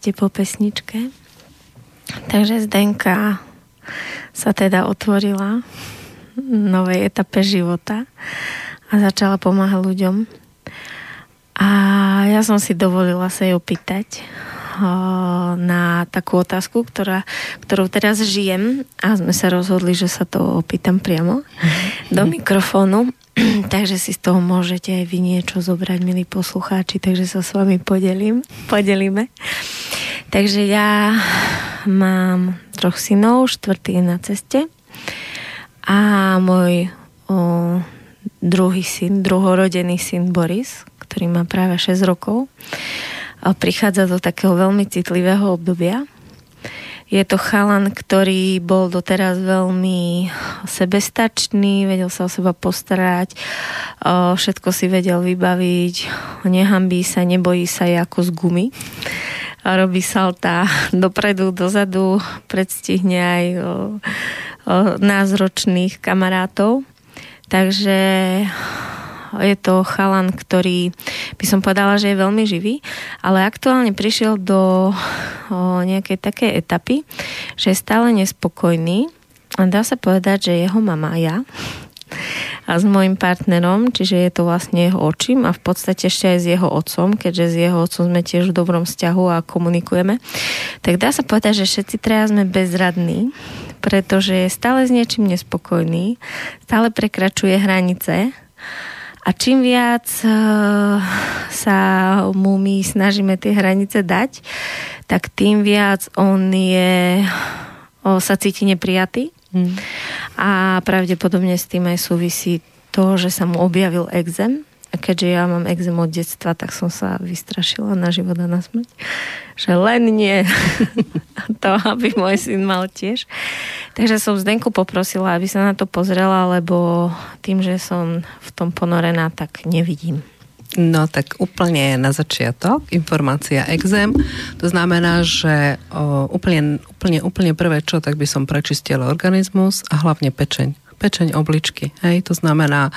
Vítajte po pesničke. Takže Zdenka sa teda otvorila novej etape života a začala pomáhať ľuďom. A ja som si dovolila sa jej opýtať na takú otázku, ktorá, ktorou teraz žijem a sme sa rozhodli, že sa to opýtam priamo do mikrofónu. takže si z toho môžete aj vy niečo zobrať, milí poslucháči, takže sa s vami podelím, podelíme. Takže ja mám troch synov, štvrtý je na ceste a môj o, druhý syn, druhorodený syn Boris, ktorý má práve 6 rokov, prichádza do takého veľmi citlivého obdobia. Je to chalan, ktorý bol doteraz veľmi sebestačný, vedel sa o seba postarať, všetko si vedel vybaviť, nehambí sa, nebojí sa, je ako z gumy. Robí salta dopredu, dozadu, predstihne aj názročných kamarátov. Takže je to chalan, ktorý by som povedala, že je veľmi živý, ale aktuálne prišiel do o, nejakej takej etapy, že je stále nespokojný. A dá sa povedať, že jeho mama ja a s môjim partnerom, čiže je to vlastne jeho očím a v podstate ešte aj s jeho otcom, keďže s jeho otcom sme tiež v dobrom vzťahu a komunikujeme, tak dá sa povedať, že všetci traja sme bezradní, pretože je stále s niečím nespokojný, stále prekračuje hranice a čím viac uh, sa mu my snažíme tie hranice dať, tak tým viac on je, o, sa cíti neprijatý. Mm. A pravdepodobne s tým aj súvisí to, že sa mu objavil exém keďže ja mám exém od detstva, tak som sa vystrašila na život a na smrť. Že len nie to, aby môj syn mal tiež. Takže som Zdenku poprosila, aby sa na to pozrela, lebo tým, že som v tom ponorená, tak nevidím. No tak úplne na začiatok informácia exém. To znamená, že o, úplne, úplne, úplne prvé čo, tak by som prečistila organizmus a hlavne pečeň. Pečeň obličky. Hej, to znamená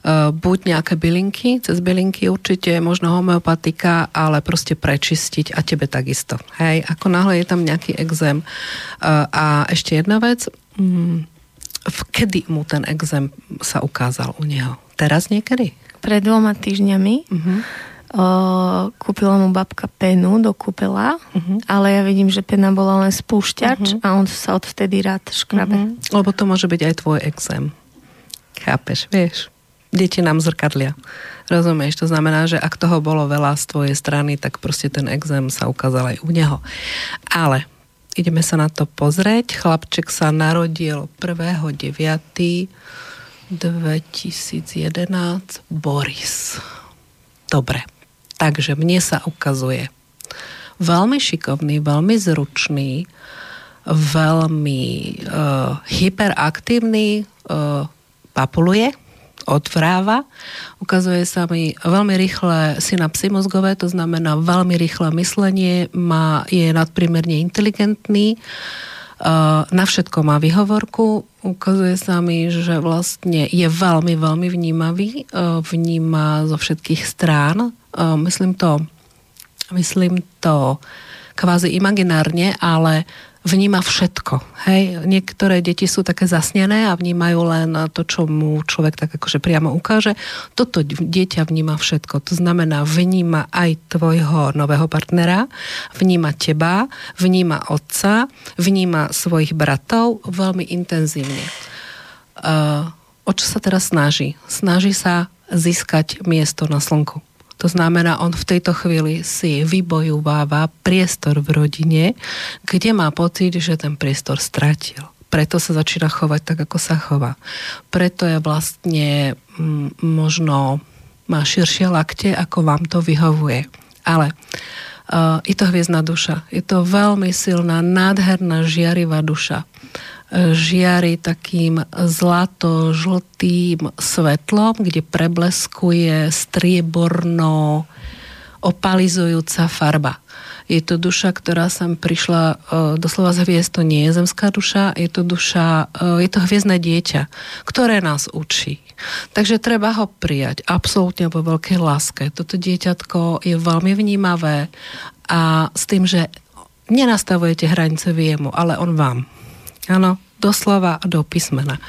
Eh, buď nejaké bylinky, cez bylinky určite, možno homeopatika, ale proste prečistiť a tebe takisto. Hej, ako náhle je tam nejaký exém. Eh, a ešte jedna vec, mm, kedy mu ten exém sa ukázal u neho? Teraz niekedy? Pred dvoma týždňami. Uh-huh. O, kúpila mu babka penu do kúpela, uh-huh. ale ja vidím, že pena bola len spúšťač uh-huh. a on sa odvtedy rád škrabe. Uh-huh. Lebo to môže byť aj tvoj exém. Chápeš, vieš? deti nám zrkadlia. Rozumieš? To znamená, že ak toho bolo veľa z tvojej strany, tak proste ten exém sa ukázal aj u neho. Ale ideme sa na to pozrieť. Chlapček sa narodil 1.9.2011 Boris. Dobre. Takže mne sa ukazuje veľmi šikovný, veľmi zručný, veľmi uh, hyperaktívny, uh, papuluje, odvráva. Ukazuje sa mi veľmi rýchle synapsy mozgové, to znamená veľmi rýchle myslenie, má, je nadprimerne inteligentný, uh, na všetko má vyhovorku. Ukazuje sa mi, že vlastne je veľmi, veľmi vnímavý, uh, vníma zo všetkých strán. Uh, myslím to, myslím to kvázi imaginárne, ale vníma všetko. Hej, niektoré deti sú také zasnené a vnímajú len to, čo mu človek tak akože priamo ukáže. Toto dieťa vníma všetko. To znamená, vníma aj tvojho nového partnera, vníma teba, vníma otca, vníma svojich bratov veľmi intenzívne. Uh, o čo sa teraz snaží? Snaží sa získať miesto na slnku. To znamená, on v tejto chvíli si vybojováva priestor v rodine, kde má pocit, že ten priestor stratil. Preto sa začína chovať tak, ako sa chová. Preto je vlastne m, možno má širšie lakte, ako vám to vyhovuje. Ale uh, je to hviezdna duša. Je to veľmi silná, nádherná, žiarivá duša žiari takým zlato-žltým svetlom, kde prebleskuje strieborno opalizujúca farba. Je to duša, ktorá sem prišla e, doslova z hviezd, to nie je zemská duša, je to duša, e, je to hviezdne dieťa, ktoré nás učí. Takže treba ho prijať absolútne vo veľkej láske. Toto dieťatko je veľmi vnímavé A s tým, že nenastavujete hranice vy jemu, ale on vám. Áno, doslova do písmena.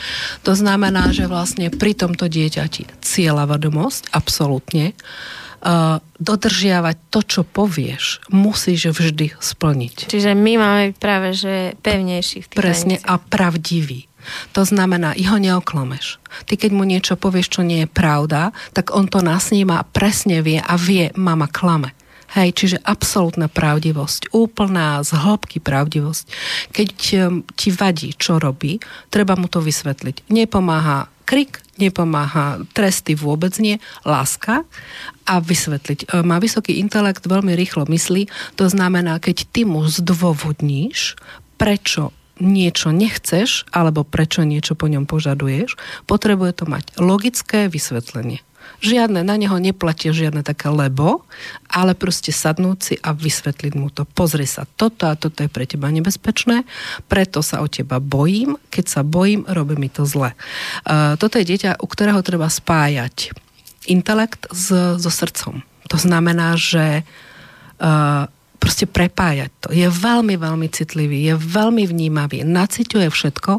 To znamená, že vlastne pri tomto dieťati cieľa vedomosť, absolútne, uh, dodržiavať to, čo povieš, musíš vždy splniť. Čiže my máme práve, že pevnejší v tých Presne hraniciach. a pravdivý. To znamená, ho neoklameš. Ty keď mu niečo povieš, čo nie je pravda, tak on to nasníma a presne vie a vie, mama klame. Hej, čiže absolútna pravdivosť, úplná z hĺbky pravdivosť. Keď um, ti vadí, čo robí, treba mu to vysvetliť. Nepomáha krik, nepomáha tresty vôbec nie, láska a vysvetliť. E, má vysoký intelekt, veľmi rýchlo myslí, to znamená, keď ty mu zdôvodníš, prečo niečo nechceš, alebo prečo niečo po ňom požaduješ, potrebuje to mať logické vysvetlenie. Žiadne, na neho neplatia žiadne také lebo, ale proste sadnúť si a vysvetliť mu to. Pozri sa, toto a toto je pre teba nebezpečné, preto sa o teba bojím, keď sa bojím, robí mi to zle. Uh, toto je dieťa, u ktorého treba spájať intelekt s, so srdcom. To znamená, že uh, proste prepájať to. Je veľmi, veľmi citlivý, je veľmi vnímavý, naciťuje všetko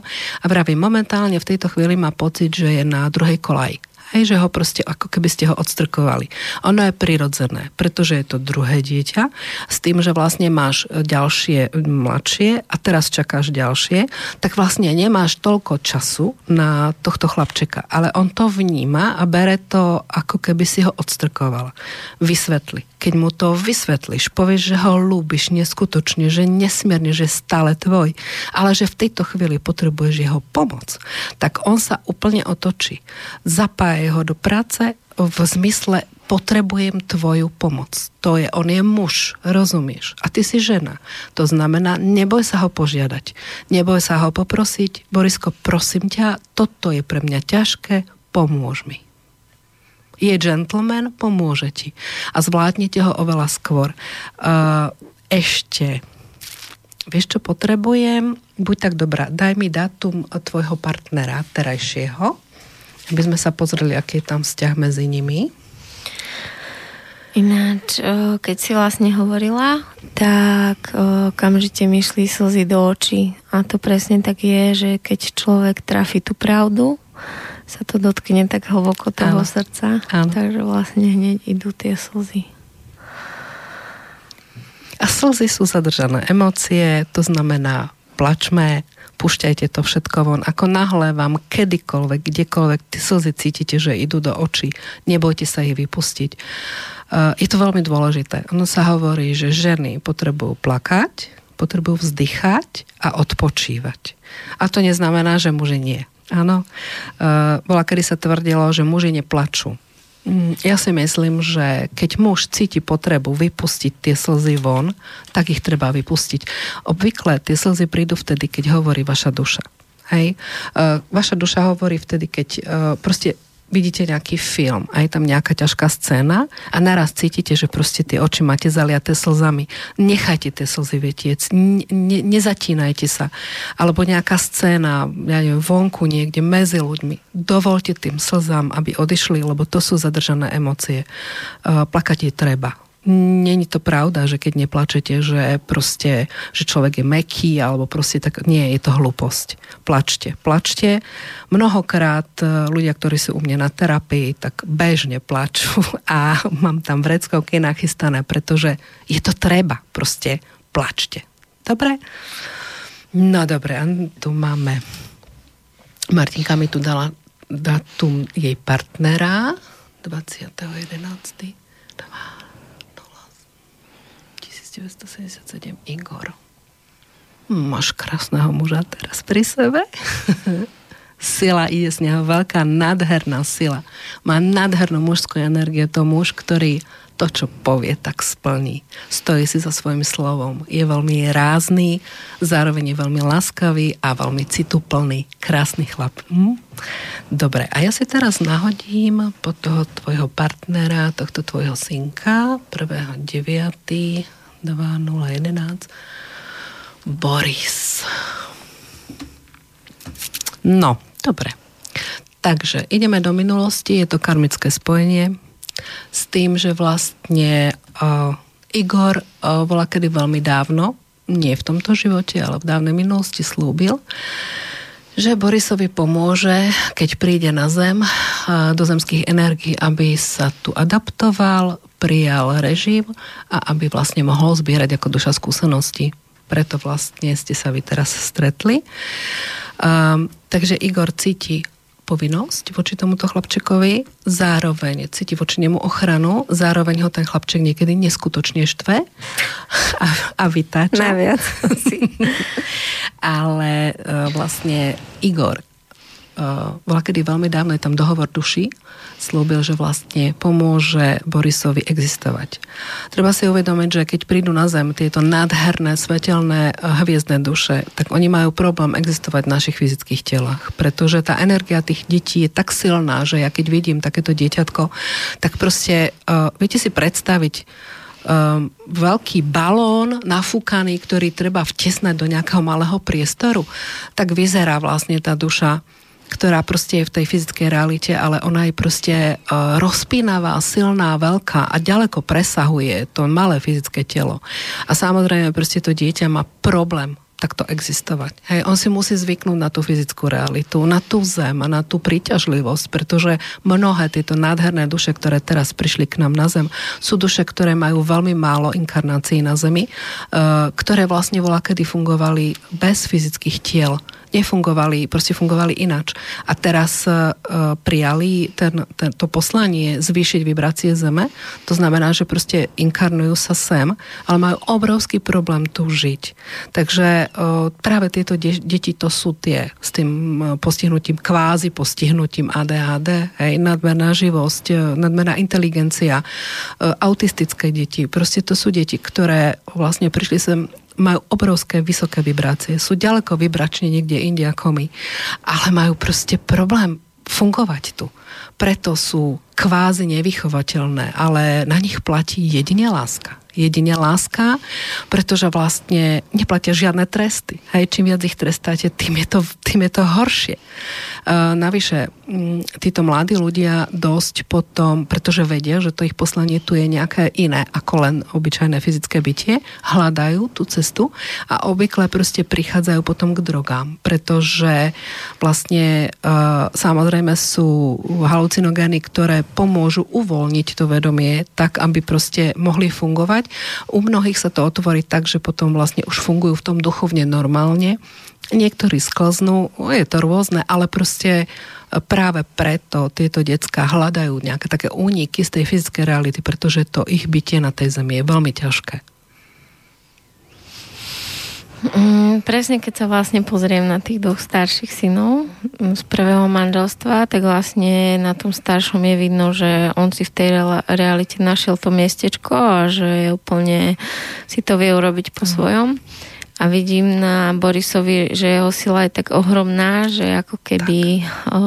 a vravím, momentálne v tejto chvíli má pocit, že je na druhej kolaji Hej, že ho proste ako keby ste ho odstrkovali. Ono je prirodzené, pretože je to druhé dieťa s tým, že vlastne máš ďalšie mladšie a teraz čakáš ďalšie, tak vlastne nemáš toľko času na tohto chlapčeka. Ale on to vníma a bere to ako keby si ho odstrkovala. Vysvetli keď mu to vysvetlíš, povieš, že ho ľúbiš neskutočne, že nesmierne, že stále tvoj, ale že v tejto chvíli potrebuješ jeho pomoc, tak on sa úplne otočí. Zapája ho do práce v zmysle potrebujem tvoju pomoc. To je, on je muž, rozumieš? A ty si žena. To znamená, neboj sa ho požiadať. Neboj sa ho poprosiť. Borisko, prosím ťa, toto je pre mňa ťažké, pomôž mi je gentleman, pomôže ti. A zvládnete ho oveľa skôr. Uh, ešte vieš čo potrebujem? Buď tak dobrá, daj mi dátum tvojho partnera terajšieho, aby sme sa pozreli, aký je tam vzťah medzi nimi. Ináč, keď si vlastne hovorila, tak kamžite mi šli slzy do očí. A to presne tak je, že keď človek trafi tú pravdu, sa to dotkne tak hlboko toho Áno. srdca. Áno. Takže vlastne hneď idú tie slzy. A slzy sú zadržané emócie, to znamená plačme, púšťajte to všetko von. Ako náhle vám kedykoľvek, kdekoľvek tie slzy cítite, že idú do očí, nebojte sa ich vypustiť. Uh, je to veľmi dôležité. Ono sa hovorí, že ženy potrebujú plakať, potrebujú vzdychať a odpočívať. A to neznamená, že muži nie. Áno. Uh, bola, kedy sa tvrdilo, že muži neplačú. Mm, ja si myslím, že keď muž cíti potrebu vypustiť tie slzy von, tak ich treba vypustiť. Obvykle tie slzy prídu vtedy, keď hovorí vaša duša. Hej? Uh, vaša duša hovorí vtedy, keď uh, proste vidíte nejaký film a je tam nejaká ťažká scéna a naraz cítite, že proste tie oči máte zaliaté slzami. Nechajte tie slzy vietiec, ne, nezatínajte sa. Alebo nejaká scéna, ja neviem, vonku niekde medzi ľuďmi. Dovolte tým slzám, aby odišli, lebo to sú zadržané emócie. Uh, plakať je treba Není to pravda, že keď neplačete, že proste, že človek je meký, alebo proste tak, nie, je to hlúposť. Plačte, plačte. Mnohokrát e, ľudia, ktorí sú u mňa na terapii, tak bežne plačú a mám tam vreckovky nachystané, pretože je to treba, proste plačte. Dobre? No dobre, a tu máme Martinka mi tu dala datum jej partnera 20.11. 1977 Igor. Máš krásneho muža teraz pri sebe. sila ide z neho, veľká nádherná sila. Má nádhernú mužskú energiu, to muž, ktorý to, čo povie, tak splní. Stojí si za svojim slovom. Je veľmi rázný, zároveň je veľmi laskavý a veľmi cituplný. Krásny chlap. Hm? Dobre, a ja si teraz nahodím po toho tvojho partnera, tohto tvojho synka, 1.9. 2011 Boris. No, dobre. Takže ideme do minulosti, je to karmické spojenie s tým, že vlastne uh, Igor uh, bola kedy veľmi dávno, nie v tomto živote, ale v dávnej minulosti slúbil, že Borisovi pomôže, keď príde na Zem uh, do zemských energií, aby sa tu adaptoval, prijal režim a aby vlastne mohol zbierať ako duša skúsenosti. Preto vlastne ste sa vy teraz stretli. Um, takže Igor cíti povinnosť voči tomuto chlapčekovi, zároveň cíti voči nemu ochranu, zároveň ho ten chlapček niekedy neskutočne štve a, a vytáča. Najviac. Ale uh, vlastne Igor bola kedy veľmi dávno, je tam dohovor duši, slúbil, že vlastne pomôže Borisovi existovať. Treba si uvedomiť, že keď prídu na Zem tieto nádherné, svetelné, eh, hviezdne duše, tak oni majú problém existovať v našich fyzických telách, pretože tá energia tých detí je tak silná, že ja keď vidím takéto dieťatko, tak proste, uh, viete si predstaviť, um, veľký balón nafúkaný, ktorý treba vtesnať do nejakého malého priestoru, tak vyzerá vlastne tá duša ktorá proste je v tej fyzickej realite, ale ona je proste uh, rozpínavá, silná, veľká a ďaleko presahuje to malé fyzické telo. A samozrejme proste to dieťa má problém takto existovať. Hej, on si musí zvyknúť na tú fyzickú realitu, na tú zem a na tú príťažlivosť, pretože mnohé tieto nádherné duše, ktoré teraz prišli k nám na zem, sú duše, ktoré majú veľmi málo inkarnácií na zemi, uh, ktoré vlastne volá, kedy fungovali bez fyzických tiel nefungovali, proste fungovali inač. A teraz uh, prijali ten, ten, to poslanie zvýšiť vibrácie Zeme. To znamená, že proste inkarnujú sa sem, ale majú obrovský problém tu žiť. Takže uh, práve tieto de- deti to sú tie s tým uh, postihnutím, kvázi postihnutím ADHD, hej, nadmerná živosť, nadmerná inteligencia, uh, autistické deti. Proste to sú deti, ktoré vlastne prišli sem majú obrovské vysoké vibrácie, sú ďaleko vibračne niekde inde ako my, ale majú proste problém fungovať tu. Preto sú kvázi nevychovateľné, ale na nich platí jedine láska jedine láska, pretože vlastne neplatia žiadne tresty. Hej, čím viac ich trestáte, tým je to, tým je to horšie. Uh, navyše, um, títo mladí ľudia dosť potom, pretože vedia, že to ich poslanie tu je nejaké iné ako len obyčajné fyzické bytie, hľadajú tú cestu a obvykle proste prichádzajú potom k drogám, pretože vlastne uh, samozrejme sú halucinogény, ktoré pomôžu uvoľniť to vedomie tak, aby proste mohli fungovať fungovať. U mnohých sa to otvorí tak, že potom vlastne už fungujú v tom duchovne normálne. Niektorí sklznú, je to rôzne, ale proste práve preto tieto decka hľadajú nejaké také úniky z tej fyzickej reality, pretože to ich bytie na tej zemi je veľmi ťažké. Mm, presne keď sa vlastne pozriem na tých dvoch starších synov mm, z prvého manželstva, tak vlastne na tom staršom je vidno, že on si v tej realite našiel to miestečko a že je úplne si to vie urobiť po mhm. svojom. A vidím na Borisovi, že jeho sila je tak ohromná, že ako keby o, o,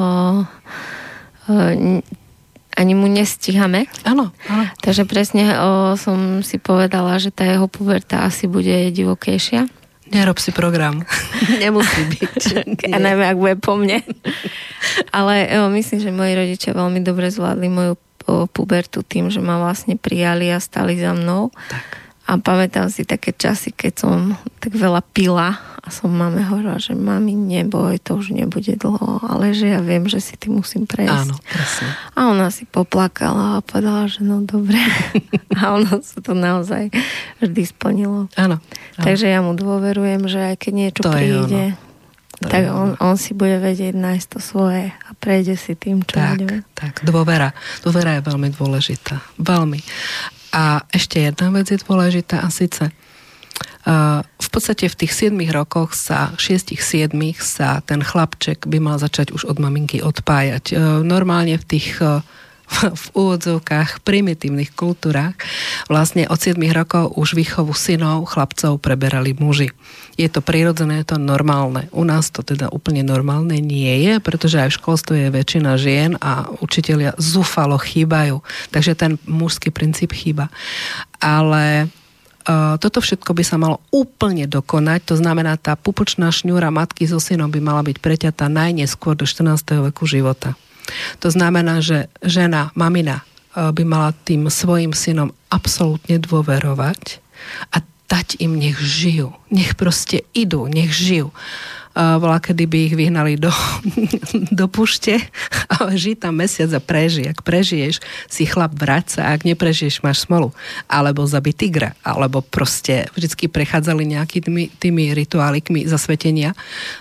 ani mu nestíhame. Áno, áno. Takže presne o, som si povedala, že tá jeho puberta asi bude divokejšia. Nerob si program. Nemusí byť. A najmä, ak bude po mne. Ale jo, myslím, že moji rodičia veľmi dobre zvládli moju pubertu tým, že ma vlastne prijali a stali za mnou. Tak. A pamätám si také časy, keď som tak veľa pila a som máme hovorila, že mami, neboj, to už nebude dlho, ale že ja viem, že si ty musím prejsť. Áno, presne. A ona si poplakala a povedala, že no dobre. a ono sa to naozaj vždy splnilo. Áno. áno. Takže ja mu dôverujem, že aj keď niečo to príde, tak on, on si bude vedieť nájsť to svoje a prejde si tým, čo tak, ide. Tak, dôvera. Dôvera je veľmi dôležitá. Veľmi. A ešte jedna vec je dôležitá a síce uh, v podstate v tých 7 rokoch sa, 6-7 sa ten chlapček by mal začať už od maminky odpájať. Uh, normálne v tých uh, v úvodzovkách primitívnych kultúrach vlastne od 7 rokov už výchovu synov, chlapcov preberali muži. Je to prirodzené, je to normálne. U nás to teda úplne normálne nie je, pretože aj v školstve je väčšina žien a učitelia zúfalo chýbajú. Takže ten mužský princíp chýba. Ale Uh, toto všetko by sa malo úplne dokonať, to znamená, tá pupočná šňúra matky so synom by mala byť preťatá najneskôr do 14. veku života. To znamená, že žena, mamina by mala tým svojim synom absolútne dôverovať a dať im, nech žijú. Nech proste idú, nech žijú bola, kedy by ich vyhnali do, do pušte, ale žij tam mesiac a preži. Ak prežiješ, si chlap vrať sa, ak neprežiješ, máš smolu. Alebo zabi tigra, alebo proste vždycky prechádzali nejakými tými rituálikmi zasvetenia.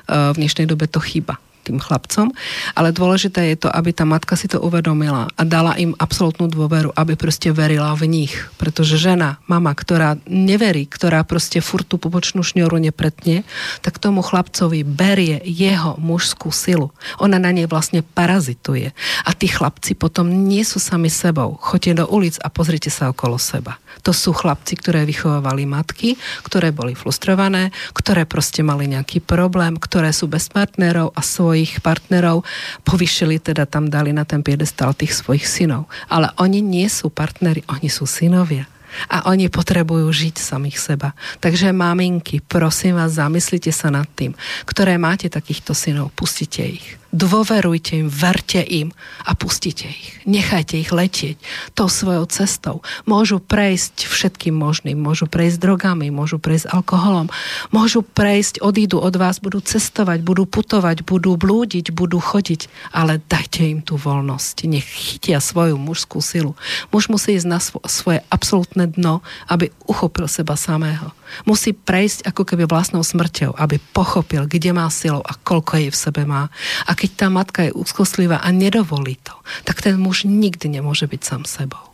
V dnešnej dobe to chýba tým chlapcom, ale dôležité je to, aby tá matka si to uvedomila a dala im absolútnu dôveru, aby proste verila v nich. Pretože žena, mama, ktorá neverí, ktorá proste furt tú pobočnú šňoru nepretne, tak tomu chlapcovi berie jeho mužskú silu. Ona na nej vlastne parazituje. A tí chlapci potom nie sú sami sebou. Choďte do ulic a pozrite sa okolo seba. To sú chlapci, ktoré vychovávali matky, ktoré boli frustrované, ktoré proste mali nejaký problém, ktoré sú bez partnerov a svoj svojich partnerov, povyšili teda tam dali na ten piedestal tých svojich synov. Ale oni nie sú partneri, oni sú synovia a oni potrebujú žiť samých seba. Takže maminky, prosím vás, zamyslite sa nad tým, ktoré máte takýchto synov, pustite ich. Dôverujte im, verte im a pustite ich. Nechajte ich letieť tou svojou cestou. Môžu prejsť všetkým možným. Môžu prejsť drogami, môžu prejsť alkoholom, môžu prejsť, odídu od vás, budú cestovať, budú putovať, budú blúdiť, budú chodiť, ale dajte im tú voľnosť. Nech chytia svoju mužskú silu. Muž musí ísť na svoje absolútne dno, aby uchopil seba samého. Musí prejsť ako keby vlastnou smrťou, aby pochopil, kde má silu a koľko jej v sebe má. A keď tá matka je úzkostlivá a nedovolí to, tak ten muž nikdy nemôže byť sám sebou.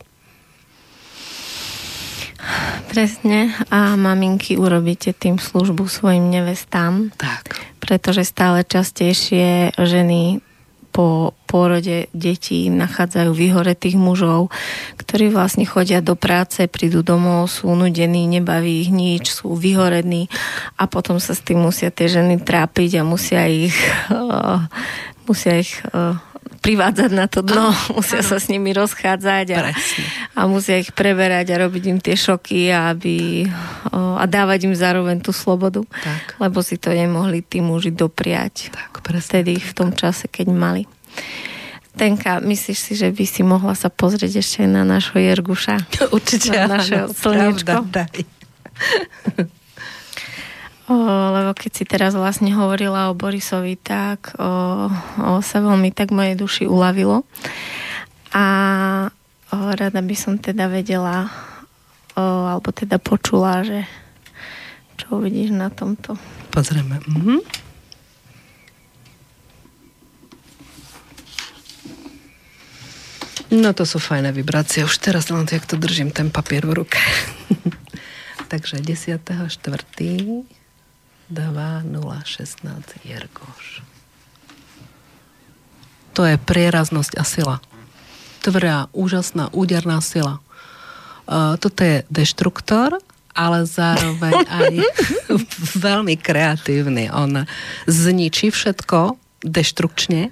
Presne. A maminky urobíte tým službu svojim nevestám. Tak. Pretože stále častejšie ženy po pôrode detí nachádzajú vyhoretých mužov, ktorí vlastne chodia do práce, prídu domov, sú nudení, nebaví ich nič, sú vyhorení a potom sa s tým musia tie ženy trápiť a musia ich, uh, musia ich uh, privádzať na to dno, ano, musia ano. sa s nimi rozchádzať a, a musia ich preberať a robiť im tie šoky aby, a dávať im zároveň tú slobodu, tak. lebo si to nemohli tí muži dopriať tak, vtedy v tom čase, keď mali. Tenka, myslíš si, že by si mohla sa pozrieť ešte na našho Jerguša? Určite na naše slniečko. O, lebo keď si teraz vlastne hovorila o Borisovi, tak o, o, sa veľmi tak mojej duši uľavilo. A o, rada by som teda vedela, o, alebo teda počula, že čo uvidíš na tomto. Pozrieme. Mhm. No to sú fajné vibrácie. Už teraz len to, jak to držím, ten papier v ruke. Takže 10.4. 2016 Jergoš. To je prieraznosť a sila. Tvrdá, úžasná, úderná sila. Uh, toto je deštruktor, ale zároveň aj veľmi kreatívny. On zničí všetko deštrukčne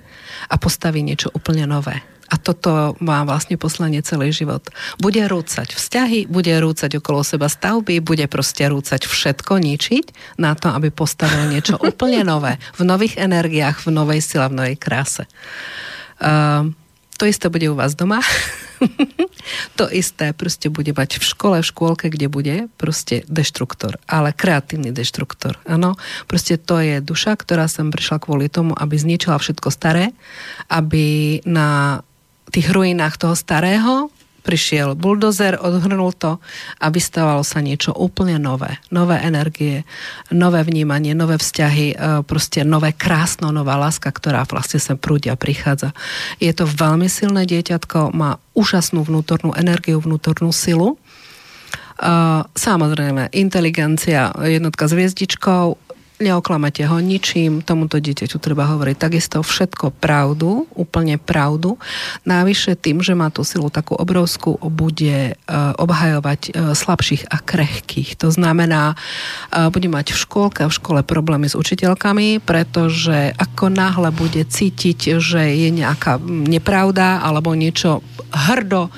a postaví niečo úplne nové. A toto má vlastne poslanie celý život. Bude rúcať vzťahy, bude rúcať okolo seba stavby, bude proste rúcať všetko, ničiť na to, aby postavil niečo úplne nové. V nových energiách, v novej sile, v novej kráse. Uh, to isté bude u vás doma. to isté proste bude mať v škole, v škôlke, kde bude proste deštruktor, ale kreatívny deštruktor. Áno, proste to je duša, ktorá sem prišla kvôli tomu, aby zničila všetko staré, aby na tých ruinách toho starého prišiel buldozer, odhrnul to a vystavalo sa niečo úplne nové. Nové energie, nové vnímanie, nové vzťahy, e, proste nové krásno, nová láska, ktorá vlastne sem prúdia, prichádza. Je to veľmi silné dieťatko, má úžasnú vnútornú energiu, vnútornú silu. E, samozrejme, inteligencia, jednotka s hviezdičkou, neoklamete ho ničím, tomuto dieťaťu treba hovoriť takisto všetko pravdu, úplne pravdu. Návyše tým, že má tú silu takú obrovskú, bude uh, obhajovať uh, slabších a krehkých. To znamená, uh, bude mať v škôlke a v škole problémy s učiteľkami, pretože ako náhle bude cítiť, že je nejaká nepravda alebo niečo hrdo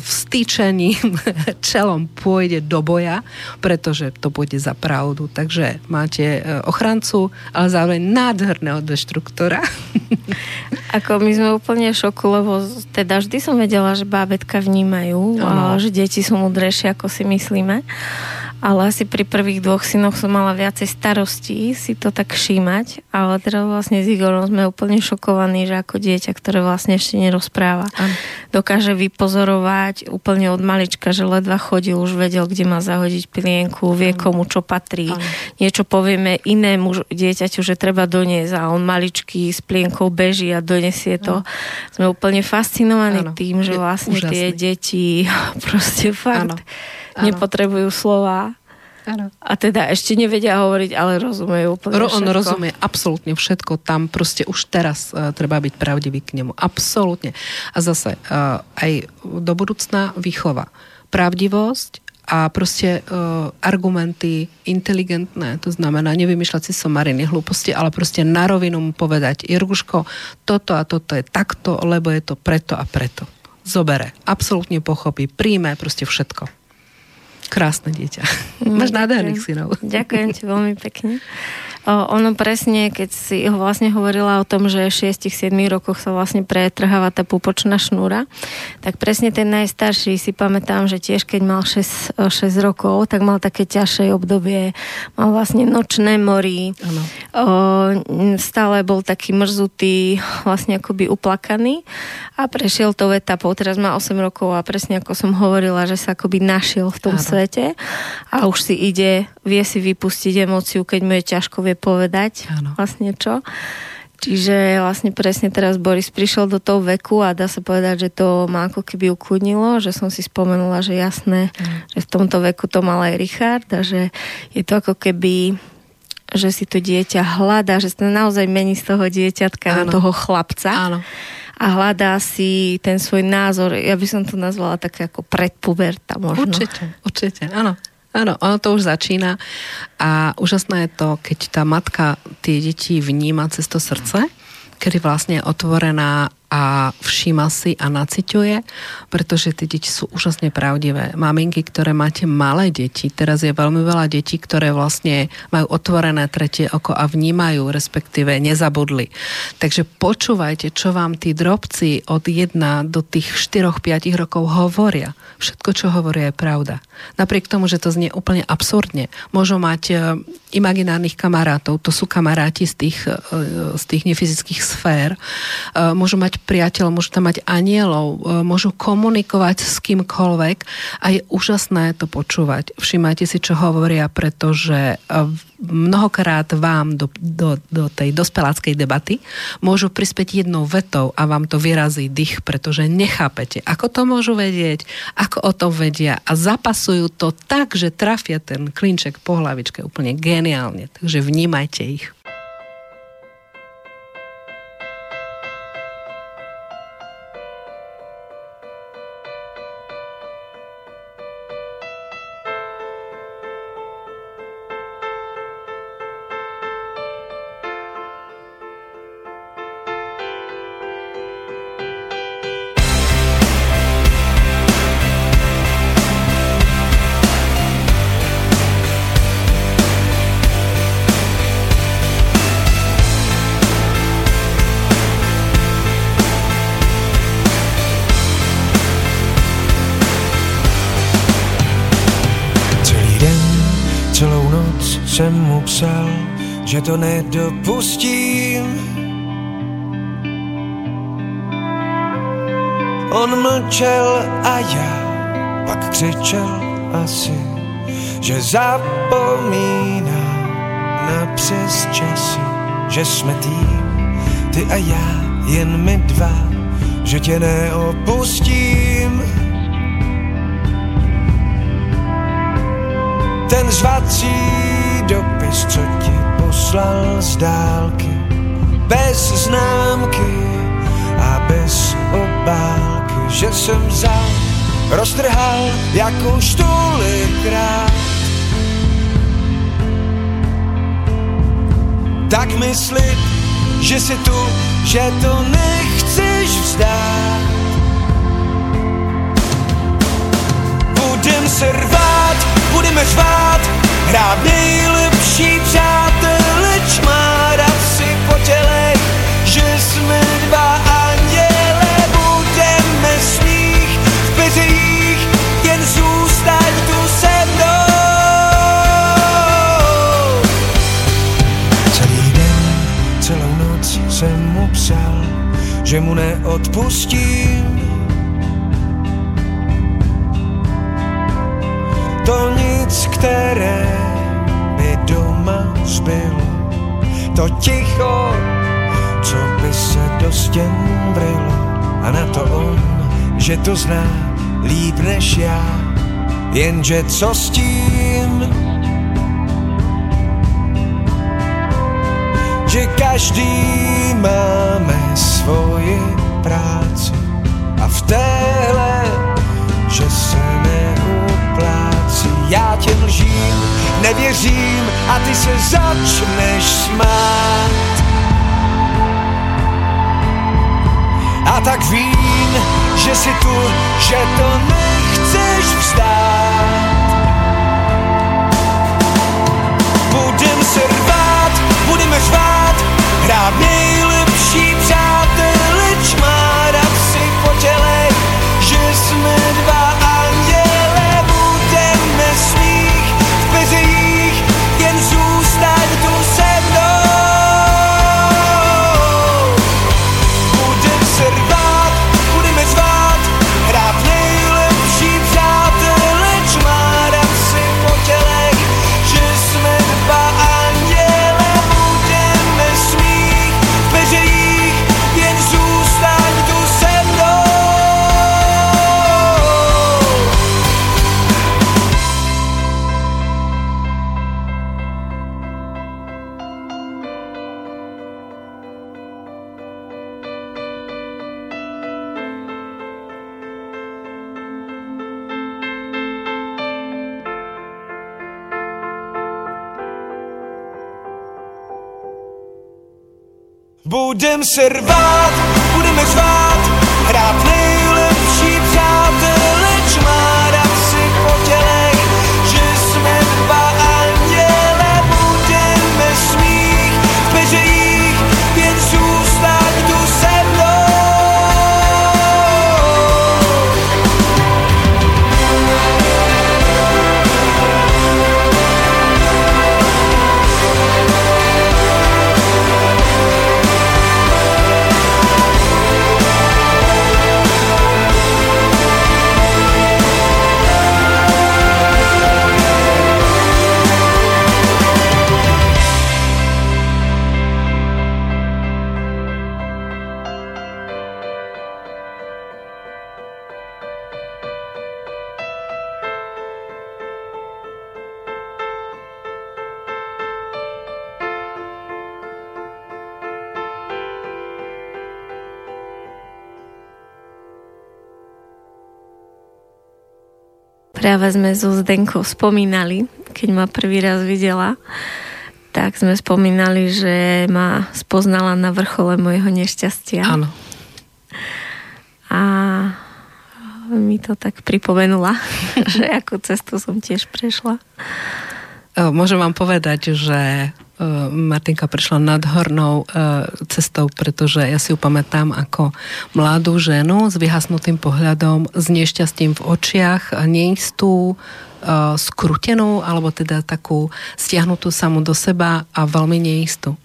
v stýčení čelom pôjde do boja, pretože to bude za pravdu. Takže máte ochrancu, ale zároveň nádherného deštruktora. Ako my sme úplne šoku, lebo teda vždy som vedela, že bábetka vnímajú, a že deti sú mudrejšie, ako si myslíme ale asi pri prvých dvoch synoch som mala viacej starostí si to tak všímať, ale teraz vlastne s Igorom sme úplne šokovaní, že ako dieťa, ktoré vlastne ešte nerozpráva, Am. dokáže vypozorovať úplne od malička, že ledva chodil, už vedel, kde má zahodiť pilienku, vie komu čo patrí. Am. Niečo povieme inému dieťaťu, že treba doniesť a on maličký s plienkou beží a donesie to. Am. Sme úplne fascinovaní ano. tým, že vlastne tie deti proste fakt... Ano ano. nepotrebujú slova. Ano. A teda ešte nevedia hovoriť, ale rozumejú úplne Ro, On rozumie absolútne všetko. Tam proste už teraz uh, treba byť pravdivý k nemu. Absolútne. A zase uh, aj do budúcna výchova. Pravdivosť a proste uh, argumenty inteligentné, to znamená nevymýšľať si somariny, hlúposti, ale proste na rovinu mu povedať, Irguško, toto a toto je takto, lebo je to preto a preto. Zobere, absolútne pochopí, príjme proste všetko. Krásne dieťa. Mm, Máš nádherných synov. Ďakujem ti veľmi pekne. Ono presne, keď si ho vlastne hovorila o tom, že v 6-7 rokoch sa vlastne pretrháva tá pupočná šnúra, tak presne ten najstarší si pamätám, že tiež keď mal 6, 6 rokov, tak mal také ťažšie obdobie, mal vlastne nočné mory, o, stále bol taký mrzutý, vlastne akoby uplakaný a prešiel to etapou. Teraz má 8 rokov a presne ako som hovorila, že sa akoby našiel v tom ano. svete a už si ide, vie si vypustiť emóciu, keď mu je ťažko, vie povedať ano. vlastne čo. Čiže vlastne presne teraz Boris prišiel do toho veku a dá sa povedať, že to ma ako keby ukludnilo, že som si spomenula, že jasné, mm. že v tomto veku to mal aj Richard a že je to ako keby že si to dieťa hľadá, že sa naozaj mení z toho dieťatka na toho chlapca. Áno a hľadá si ten svoj názor. Ja by som to nazvala také ako predpuberta možno. Určite, určite, áno. Áno, ono to už začína a úžasné je to, keď tá matka tie deti vníma cez to srdce, kedy vlastne je otvorená a všíma si a naciťuje, pretože tie deti sú úžasne pravdivé. Maminky, ktoré máte malé deti, teraz je veľmi veľa detí, ktoré vlastne majú otvorené tretie oko a vnímajú, respektíve nezabudli. Takže počúvajte, čo vám tí drobci od 1 do tých 4-5 rokov hovoria. Všetko, čo hovoria, je pravda. Napriek tomu, že to znie úplne absurdne. Môžu mať e, imaginárnych kamarátov, to sú kamaráti z tých, e, z tých nefyzických sfér. E, môžu mať priateľov, môžu tam mať anielov, môžu komunikovať s kýmkoľvek a je úžasné to počúvať. Všimajte si, čo hovoria, pretože mnohokrát vám do, do, do tej dospeláckej debaty môžu prispieť jednou vetou a vám to vyrazí dých, pretože nechápete, ako to môžu vedieť, ako o tom vedia a zapasujú to tak, že trafia ten klinček po hlavičke úplne geniálne. Takže vnímajte ich. To nedopustím. On mlčel a já pak křičel asi, že zapomíná na přes časy, že jsme tým, ty a já, jen my dva, že tě neopustím. Ten zvací dopis, co ti poslal z dálky bez známky a bez obálky, že jsem za roztrhal jako už tolikrát. Tak myslím, že si tu, že to nechceš vzdát. Budem se rvát, budeme řvát, hrát nejlepší přát. Že mu neodpustím. To nic, které by doma zbylo, to ticho, co by se do stěn vrylo. A na to on, že to zná líp než já, jenže co s tím? že každý máme svoji práci a v téhle, že se neuplácí. Já těm lžím, nevěřím a ty se začneš smát. A tak vím, že si tu, že to nechceš vzdát. Budem se rvát, budeme řvát, hrát nejlepší přátelé, čmárat si po těle, že jsme dva Budem se rvát, budeme řvát, Práve sme so Zdenkou spomínali, keď ma prvý raz videla, tak sme spomínali, že ma spoznala na vrchole mojho nešťastia. Áno. A mi to tak pripomenula, že akú cestu som tiež prešla. E, Môžem vám povedať, že Martinka prešla nadhornou e, cestou, pretože ja si ju pamätám ako mladú ženu s vyhasnutým pohľadom, s nešťastím v očiach, neistú, skrutenú, alebo teda takú stiahnutú samu do seba a veľmi neistú.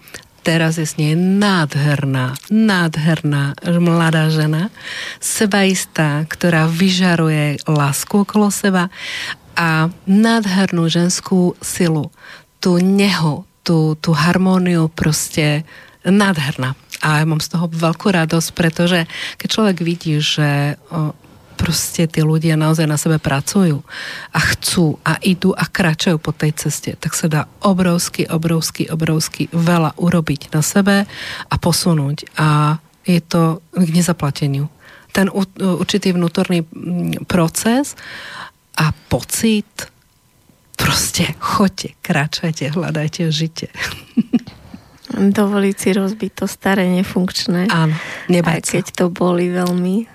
Teraz je s nej nádherná, nádherná mladá žena, sebaistá, ktorá vyžaruje lásku okolo seba a nádhernú ženskú silu, tú nehu, tú, tú harmóniu proste nádherná. A ja mám z toho veľkú radosť, pretože keď človek vidí, že proste tí ľudia naozaj na sebe pracujú a chcú a idú a kračajú po tej ceste, tak sa dá obrovsky, obrovsky, obrovsky veľa urobiť na sebe a posunúť. A je to k nezaplateniu. Ten určitý vnútorný mm, proces a pocit proste choďte, kráčajte, hľadajte, žite. Dovoliť si rozbiť to staré, nefunkčné. Áno, Aj nebať sa. keď to boli veľmi.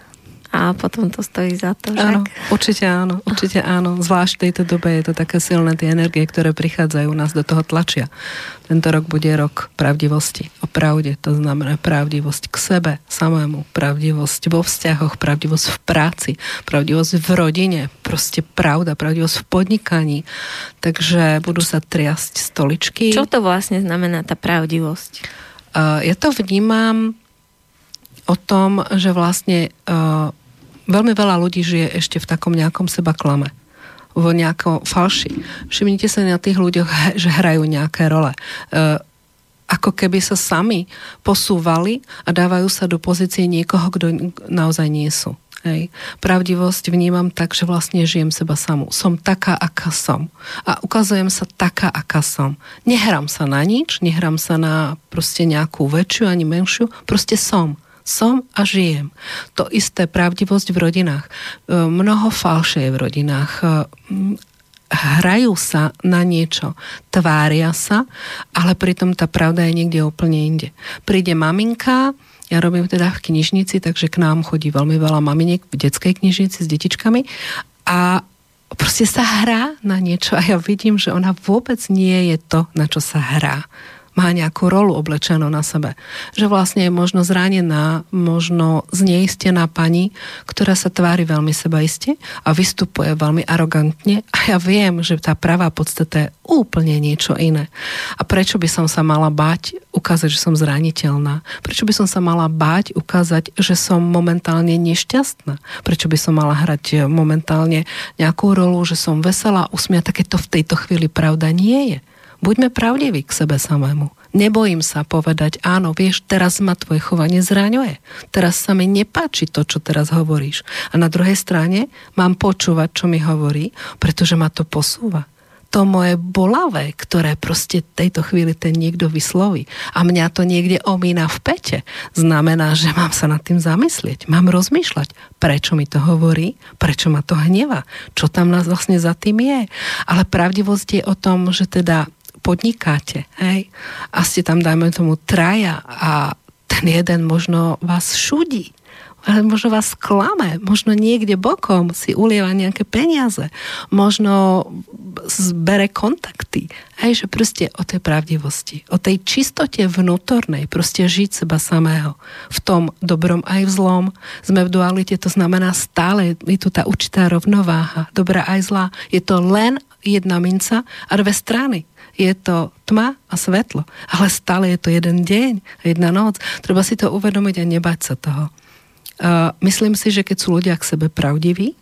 A potom to stojí za to. Áno, však? určite áno, určite áno. Zvlášť v tejto dobe je to také silné, tie energie, ktoré prichádzajú, nás do toho tlačia. Tento rok bude rok pravdivosti, o pravde, to znamená pravdivosť k sebe samému, pravdivosť vo vzťahoch, pravdivosť v práci, pravdivosť v rodine, proste pravda, pravdivosť v podnikaní. Takže budú sa triasť stoličky. Čo to vlastne znamená tá pravdivosť? Uh, ja to vnímam o tom, že vlastne uh, veľmi veľa ľudí žije ešte v takom nejakom seba klame vo nejakom falši. Všimnite sa na tých ľuďoch, že hrajú nejaké role. Uh, ako keby sa sami posúvali a dávajú sa do pozície niekoho, kto naozaj nie sú. Hej. Pravdivosť vnímam tak, že vlastne žijem seba samú. Som taká, aká som. A ukazujem sa taká, aká som. Nehrám sa na nič, nehrám sa na proste nejakú väčšiu ani menšiu, proste som som a žijem. To isté pravdivosť v rodinách. E, mnoho falše v rodinách. E, hrajú sa na niečo, tvária sa, ale pritom tá pravda je niekde úplne inde. Príde maminka, ja robím teda v knižnici, takže k nám chodí veľmi veľa maminiek v detskej knižnici s detičkami a proste sa hrá na niečo a ja vidím, že ona vôbec nie je to, na čo sa hrá má nejakú rolu oblečenú na sebe. Že vlastne je možno zranená, možno zneistená pani, ktorá sa tvári veľmi sebaiste a vystupuje veľmi arogantne a ja viem, že tá pravá podstata je úplne niečo iné. A prečo by som sa mala báť ukázať, že som zraniteľná? Prečo by som sa mala báť ukázať, že som momentálne nešťastná? Prečo by som mala hrať momentálne nejakú rolu, že som veselá, usmiatá, keď to v tejto chvíli pravda nie je? Buďme pravdiví k sebe samému. Nebojím sa povedať, áno, vieš, teraz ma tvoje chovanie zraňuje. Teraz sa mi nepáči to, čo teraz hovoríš. A na druhej strane mám počúvať, čo mi hovorí, pretože ma to posúva to moje bolavé, ktoré proste tejto chvíli ten niekto vysloví a mňa to niekde omína v pete, znamená, že mám sa nad tým zamyslieť, mám rozmýšľať, prečo mi to hovorí, prečo ma to hneva, čo tam nás vlastne za tým je. Ale pravdivosť je o tom, že teda podnikáte, hej, a ste tam, dajme tomu, traja a ten jeden možno vás šudí, ale možno vás klame, možno niekde bokom si ulieva nejaké peniaze, možno zbere kontakty. Hej, že proste o tej pravdivosti, o tej čistote vnútornej, proste žiť seba samého. V tom dobrom aj v zlom. Sme v dualite, to znamená stále je tu tá určitá rovnováha, dobrá aj zlá. Je to len jedna minca a dve strany je to tma a svetlo, ale stále je to jeden deň, jedna noc. Treba si to uvedomiť a nebať sa toho. Uh, myslím si, že keď sú ľudia k sebe pravdiví,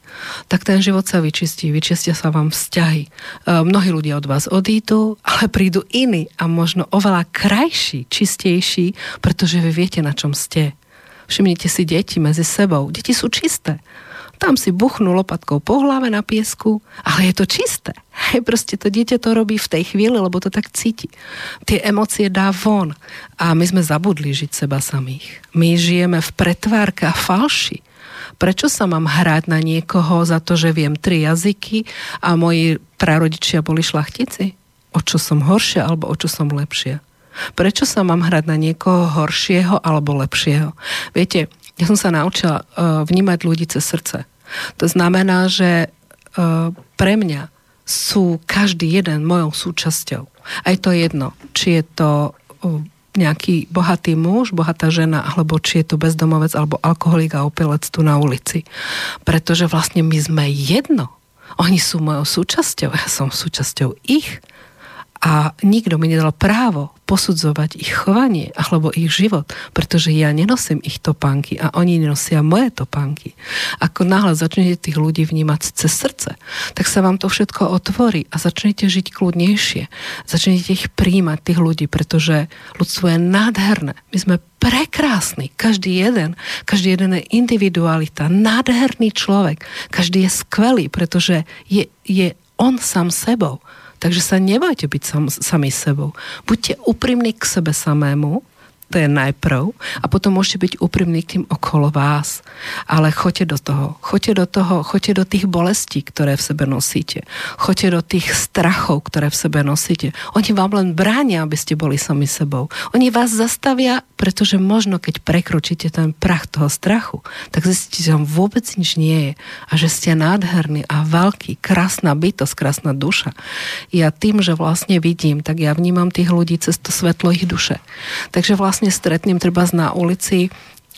tak ten život sa vyčistí, vyčistia sa vám vzťahy. Uh, mnohí ľudia od vás odídu, ale prídu iní a možno oveľa krajší, čistejší, pretože vy viete, na čom ste. Všimnite si deti medzi sebou. Deti sú čisté. Tam si buchnú lopatkou po hlave na piesku, ale je to čisté. Hej, proste to dieťa to robí v tej chvíli, lebo to tak cíti. Tie emócie dá von. A my sme zabudli žiť seba samých. My žijeme v pretvárke a falši. Prečo sa mám hrať na niekoho za to, že viem tri jazyky a moji prarodičia boli šlachtici? O čo som horšia alebo o čo som lepšia? Prečo sa mám hrať na niekoho horšieho alebo lepšieho? Viete, ja som sa naučila uh, vnímať ľudí cez srdce. To znamená, že uh, pre mňa sú každý jeden mojou súčasťou. Aj to jedno, či je to uh, nejaký bohatý muž, bohatá žena, alebo či je to bezdomovec, alebo alkoholik a opilec tu na ulici. Pretože vlastne my sme jedno. Oni sú mojou súčasťou, ja som súčasťou ich a nikto mi nedal právo posudzovať ich chovanie alebo ich život, pretože ja nenosím ich topánky a oni nenosia moje topánky. Ako náhle začnete tých ľudí vnímať cez srdce, tak sa vám to všetko otvorí a začnete žiť kľudnejšie. Začnete ich príjmať, tých ľudí, pretože ľudstvo je nádherné. My sme prekrásny. Každý jeden, každý jeden je individualita, nádherný človek. Každý je skvelý, pretože je, je on sám sebou. Takže sa nebojte byť sam, sami sebou. Buďte úprimní k sebe samému, to je najprv. A potom môžete byť úprimní k tým okolo vás. Ale choďte do toho. Choďte do toho, choďte do tých bolestí, ktoré v sebe nosíte. Choďte do tých strachov, ktoré v sebe nosíte. Oni vám len bránia, aby ste boli sami sebou. Oni vás zastavia, pretože možno keď prekročíte ten prach toho strachu, tak zistíte, že vám vôbec nič nie je. A že ste nádherný a veľký, krásna bytosť, krásna duša. Ja tým, že vlastne vidím, tak ja vnímam tých ľudí cez to svetlo ich duše. Takže vlastne stretnem treba na ulici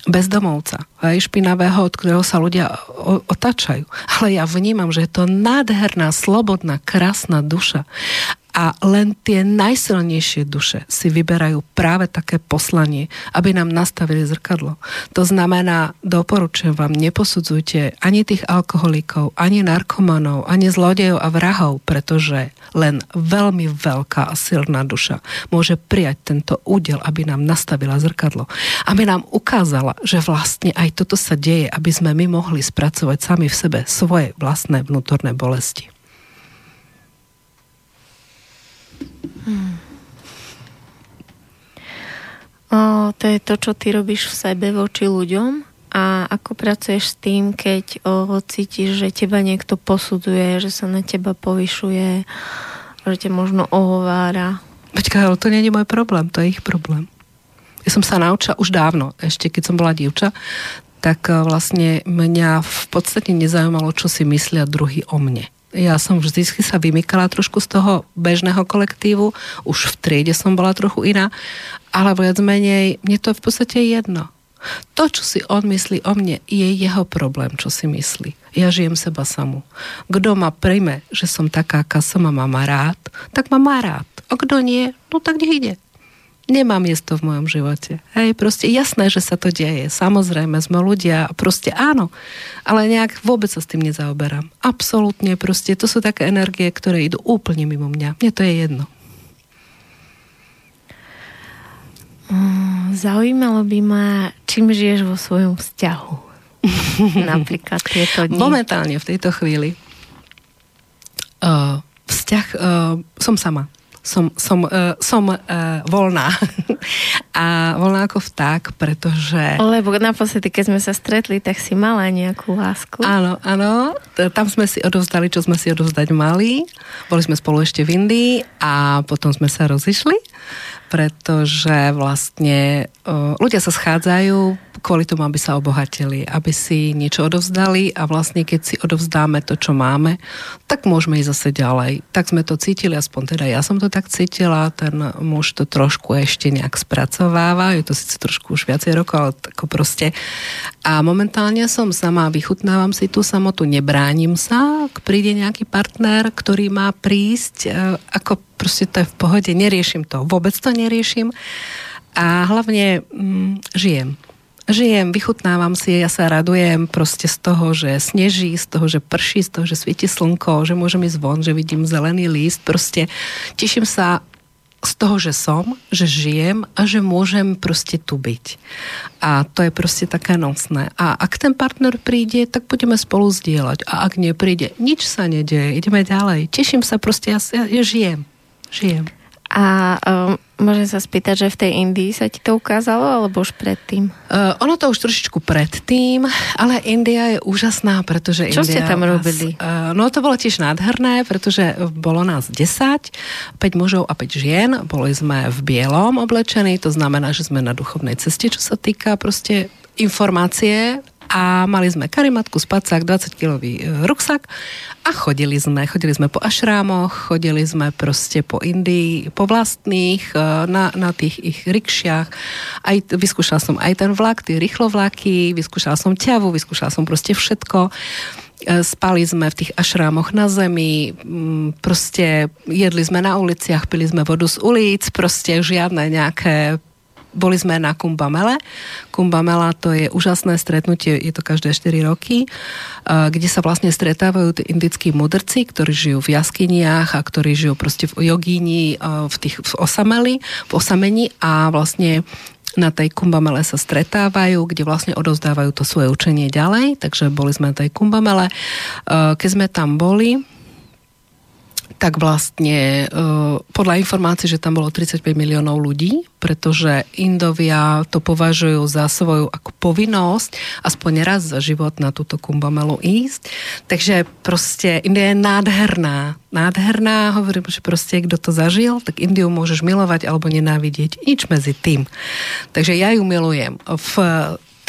bezdomovca, aj špinavého, od ktorého sa ľudia otačajú. Ale ja vnímam, že je to nádherná, slobodná, krásna duša a len tie najsilnejšie duše si vyberajú práve také poslanie, aby nám nastavili zrkadlo. To znamená, doporučujem vám, neposudzujte ani tých alkoholikov, ani narkomanov, ani zlodejov a vrahov, pretože len veľmi veľká a silná duša môže prijať tento údel, aby nám nastavila zrkadlo. Aby nám ukázala, že vlastne aj toto sa deje, aby sme my mohli spracovať sami v sebe svoje vlastné vnútorné bolesti. Hmm. O, to je to, čo ty robíš v sebe voči ľuďom a ako pracuješ s tým, keď o, cítiš, že teba niekto posudzuje, že sa na teba povyšuje, že ťa možno ohovára. Počkaj, ale to nie je môj problém, to je ich problém. Ja som sa naučila už dávno, ešte keď som bola dievča, tak e, vlastne mňa v podstate nezaujímalo, čo si myslia druhý o mne ja som vždy sa vymykala trošku z toho bežného kolektívu, už v triede som bola trochu iná, ale viac menej, mne to je v podstate jedno. To, čo si on myslí o mne, je jeho problém, čo si myslí. Ja žijem seba samú. Kto ma príjme, že som taká, aká som a má rád, tak ma má rád. A kto nie, no tak nech ide nemá miesto v mojom živote. Hej, proste jasné, že sa to deje. Samozrejme, sme ľudia, proste áno, ale nejak vôbec sa s tým nezaoberám. Absolútne, proste to sú také energie, ktoré idú úplne mimo mňa. Mne to je jedno. Mm, zaujímalo by ma, čím žiješ vo svojom vzťahu. Napríklad tieto dni. Momentálne v tejto chvíli uh, vzťah, uh, som sama som, som, uh, som uh, voľná. a voľná ako vták, pretože... Lebo naposledy, keď sme sa stretli, tak si mala nejakú lásku. Áno, áno. Tam sme si odovzdali, čo sme si odovzdať mali. Boli sme spolu ešte v Indii a potom sme sa rozišli, pretože vlastne uh, ľudia sa schádzajú kvôli tomu, aby sa obohatili, aby si niečo odovzdali a vlastne keď si odovzdáme to, čo máme, tak môžeme ísť zase ďalej. Tak sme to cítili, aspoň teda ja som to tak cítila, ten muž to trošku ešte nejak spracováva, je to síce trošku už viacej rokov, ale tako proste. A momentálne som sama, vychutnávam si tú samotu, nebránim sa, ak príde nejaký partner, ktorý má prísť, e, ako proste to je v pohode, neriešim to, vôbec to neriešim. A hlavne mm, žijem žijem, vychutnávam si, ja sa radujem proste z toho, že sneží, z toho, že prší, z toho, že svieti slnko, že môžem ísť von, že vidím zelený líst, proste teším sa z toho, že som, že žijem a že môžem proste tu byť. A to je proste také nosné. A ak ten partner príde, tak budeme spolu zdieľať. A ak nepríde, nič sa nedieje, ideme ďalej. Teším sa proste, ja, ja, ja žijem. Žijem. A um, môžem sa spýtať, že v tej Indii sa ti to ukázalo, alebo už predtým? Uh, ono to už trošičku predtým, ale India je úžasná, pretože Čo India ste tam robili? uh, no to bolo tiež nádherné, pretože bolo nás 10, 5 mužov a 5 žien, boli sme v bielom oblečení, to znamená, že sme na duchovnej ceste, čo sa týka proste informácie a mali sme karimatku, spacák, 20-kilový e, ruksak a chodili sme. Chodili sme po ašrámoch, chodili sme proste po Indii, po vlastných, e, na, na tých ich rikšiach. Aj, vyskúšala som aj ten vlak, tie rýchlovlaky, vyskúšala som ťavu, vyskúšala som proste všetko e, spali sme v tých ašrámoch na zemi, proste jedli sme na uliciach, pili sme vodu z ulic, proste žiadne nejaké boli sme na Kumbamele. Kumbamela to je úžasné stretnutie, je to každé 4 roky, kde sa vlastne stretávajú tí indickí mudrci, ktorí žijú v jaskyniach a ktorí žijú proste v jogíni, v tých v osameli, v osamení a vlastne na tej kumbamele sa stretávajú, kde vlastne odozdávajú to svoje učenie ďalej, takže boli sme na tej kumbamele. Keď sme tam boli, tak vlastne podľa informácií, že tam bolo 35 miliónov ľudí, pretože Indovia to považujú za svoju ako povinnosť aspoň raz za život na túto kumbamelu ísť. Takže proste India je nádherná. Nádherná, hovorím, že proste kto to zažil, tak Indiu môžeš milovať alebo nenávidieť. Nič medzi tým. Takže ja ju milujem. V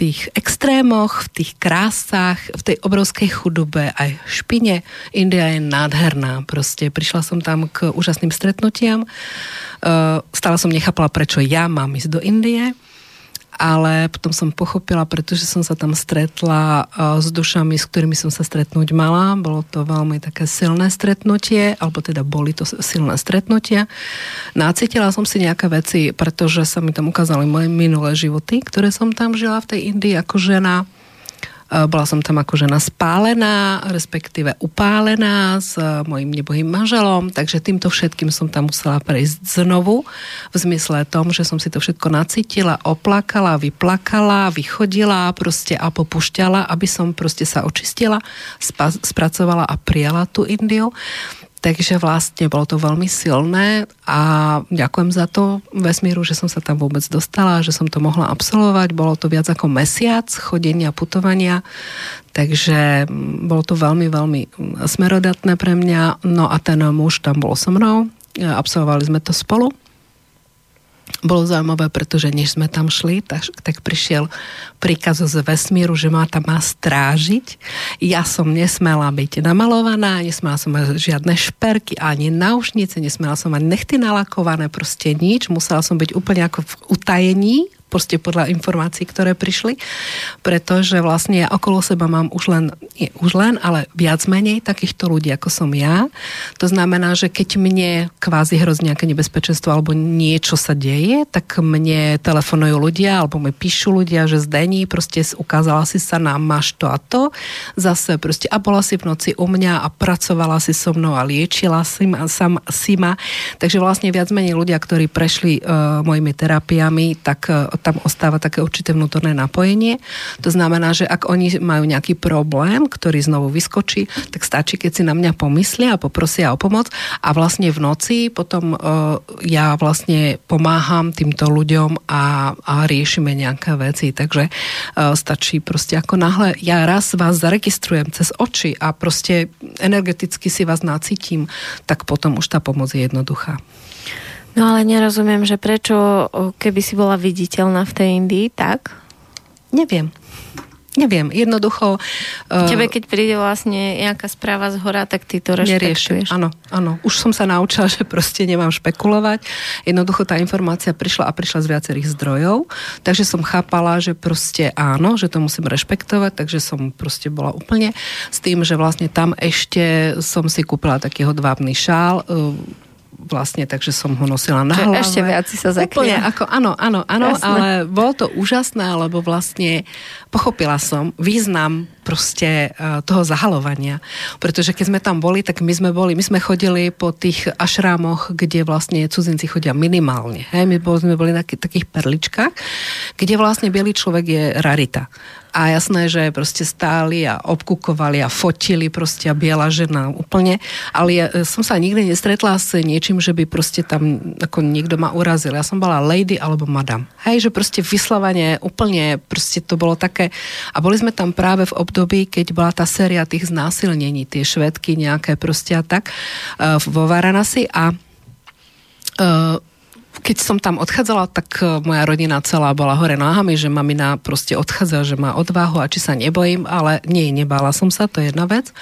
tých extrémoch, v tých krásach, v tej obrovskej chudobe aj špine. India je nádherná. Proste prišla som tam k úžasným stretnutiam. Uh, stále som nechápala, prečo ja mám ísť do Indie ale potom som pochopila, pretože som sa tam stretla s dušami, s ktorými som sa stretnúť mala. Bolo to veľmi také silné stretnutie, alebo teda boli to silné stretnutia. Nacítila som si nejaké veci, pretože sa mi tam ukázali moje minulé životy, ktoré som tam žila v tej Indii ako žena bola som tam ako žena spálená, respektíve upálená s eh, mojim nebohým manželom, takže týmto všetkým som tam musela prejsť znovu v zmysle tom, že som si to všetko nacítila, oplakala, vyplakala, vychodila proste a popušťala, aby som proste sa očistila, spracovala a prijala tú Indiu. Takže vlastne bolo to veľmi silné a ďakujem za to vesmíru, že som sa tam vôbec dostala, že som to mohla absolvovať. Bolo to viac ako mesiac chodenia, putovania, takže mm, bolo to veľmi, veľmi smerodatné pre mňa. No a ten muž tam bol so mnou, absolvovali sme to spolu bolo zaujímavé, pretože než sme tam šli, tak, tak prišiel príkaz z vesmíru, že ma tam má strážiť. Ja som nesmela byť namalovaná, nesmela som mať žiadne šperky, ani náušnice, nesmela som mať nechty nalakované, proste nič. Musela som byť úplne ako v utajení, proste podľa informácií, ktoré prišli, pretože vlastne ja okolo seba mám už len, nie, už len, ale viac menej takýchto ľudí, ako som ja. To znamená, že keď mne kvázi hrozí nejaké nebezpečenstvo alebo niečo sa deje, tak mne telefonujú ľudia alebo mi píšu ľudia, že zdení, proste ukázala si sa nám, máš to a to. Zase proste a bola si v noci u mňa a pracovala si so mnou a liečila si ma, sam, si ma. Takže vlastne viac menej ľudia, ktorí prešli uh, mojimi terapiami, tak uh, tam ostáva také určité vnútorné napojenie. To znamená, že ak oni majú nejaký problém, ktorý znovu vyskočí, tak stačí, keď si na mňa pomyslia a poprosia o pomoc a vlastne v noci potom uh, ja vlastne pomáham týmto ľuďom a, a riešime nejaké veci. Takže uh, stačí proste ako náhle ja raz vás zaregistrujem cez oči a proste energeticky si vás nacítim, tak potom už tá pomoc je jednoduchá. No ale nerozumiem, že prečo, keby si bola viditeľná v tej Indii, tak? Neviem. Neviem, jednoducho... Uh, Tebe, keď príde vlastne nejaká správa z hora, tak ty to rešpektuješ. Áno, áno. Už som sa naučila, že proste nemám špekulovať. Jednoducho tá informácia prišla a prišla z viacerých zdrojov, takže som chápala, že proste áno, že to musím rešpektovať, takže som proste bola úplne s tým, že vlastne tam ešte som si kúpila taký hodvábny šál, uh, vlastne, takže som ho nosila na hlave. Ešte viac si sa zakryla. ako, áno, áno, áno, Jasné. ale bolo to úžasné, lebo vlastne pochopila som význam proste uh, toho zahalovania. Pretože keď sme tam boli, tak my sme boli, my sme chodili po tých ašrámoch, kde vlastne cudzinci chodia minimálne. Hej? My boli, sme boli na takých perličkách, kde vlastne bielý človek je rarita. A jasné, že proste stáli a obkukovali a fotili proste a biela žena úplne. Ale ja e, som sa nikdy nestretla s niečím, že by proste tam ako niekto ma urazil. Ja som bola lady alebo madam. Hej, že proste vyslovanie úplne proste to bolo také. A boli sme tam práve v období, keď bola tá séria tých znásilnení, tie švedky nejaké proste a tak e, vo Varanasi a uh, keď som tam odchádzala, tak e, moja rodina celá bola hore nohami, že mamina proste odchádza, že má odvahu a či sa nebojím, ale nie, nebála som sa, to je jedna vec.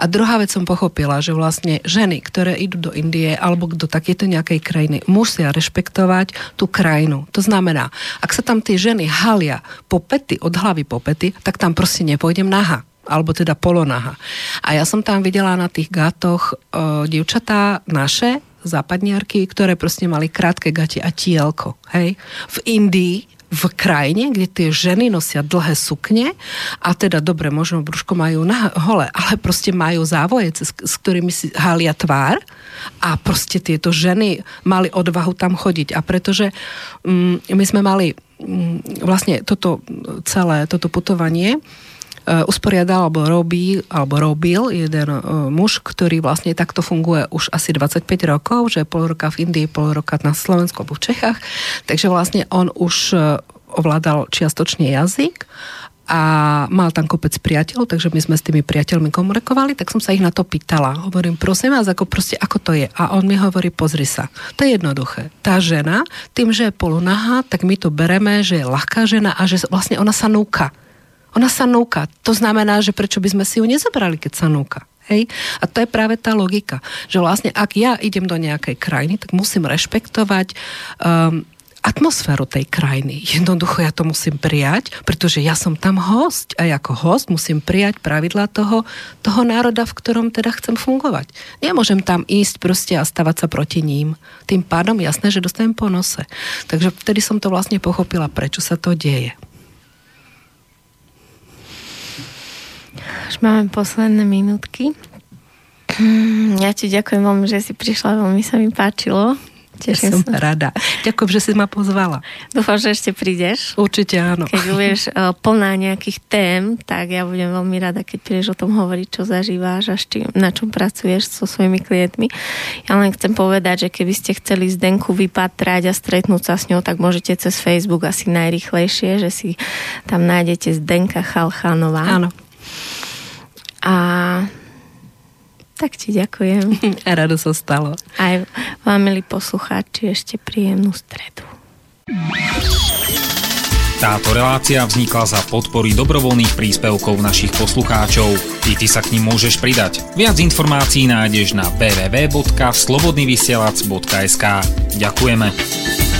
A druhá vec som pochopila, že vlastne ženy, ktoré idú do Indie alebo do takéto nejakej krajiny, musia rešpektovať tú krajinu. To znamená, ak sa tam tie ženy halia po pety, od hlavy po pety, tak tam proste nepôjdem naha alebo teda polonaha. A ja som tam videla na tých gatoch e, dievčatá naše, západniarky, ktoré proste mali krátke gate a tielko. Hej? V Indii v krajine, kde tie ženy nosia dlhé sukne a teda dobre, možno brúško majú na hole, ale proste majú závoje, s, s ktorými si halia tvár a proste tieto ženy mali odvahu tam chodiť. A pretože um, my sme mali um, vlastne toto celé, toto putovanie usporiadal alebo robí, alebo robil jeden uh, muž, ktorý vlastne takto funguje už asi 25 rokov, že pol roka v Indii, pol roka na Slovensku alebo v Čechách. Takže vlastne on už uh, ovládal čiastočne jazyk a mal tam kopec priateľov, takže my sme s tými priateľmi komunikovali, tak som sa ich na to pýtala. Hovorím, prosím vás, ako, proste, ako to je? A on mi hovorí, pozri sa, to je jednoduché. Tá žena, tým, že je polunahá, tak my to bereme, že je ľahká žena a že vlastne ona sa núka. Ona sa núka. To znamená, že prečo by sme si ju nezabrali, keď sa núka. Hej? A to je práve tá logika, že vlastne ak ja idem do nejakej krajiny, tak musím rešpektovať um, atmosféru tej krajiny. Jednoducho ja to musím prijať, pretože ja som tam host a ako host musím prijať pravidla toho, toho národa, v ktorom teda chcem fungovať. Nemôžem tam ísť proste a stavať sa proti ním. Tým pádom jasné, že dostanem po nose. Takže vtedy som to vlastne pochopila, prečo sa to deje. Už máme posledné minútky. Ja ti ďakujem veľmi, že si prišla, veľmi sa mi páčilo. Teším som sa. rada. Ďakujem, že si ma pozvala. Dúfam, že ešte prídeš. Určite áno. Keď budeš uh, plná nejakých tém, tak ja budem veľmi rada, keď prídeš o tom hovoriť, čo zažíváš a na čom pracuješ so svojimi klientmi. Ja len chcem povedať, že keby ste chceli Zdenku vypatrať a stretnúť sa s ňou, tak môžete cez Facebook asi najrychlejšie, že si tam nájdete Zdenka Chalchánová. Áno. A tak ti ďakujem. A rado sa stalo. Aj vám, milí poslucháči, ešte príjemnú stredu. Táto relácia vznikla za podpory dobrovoľných príspevkov našich poslucháčov. I ty sa k ním môžeš pridať. Viac informácií nájdeš na www.slobodnyvysielac.sk Ďakujeme.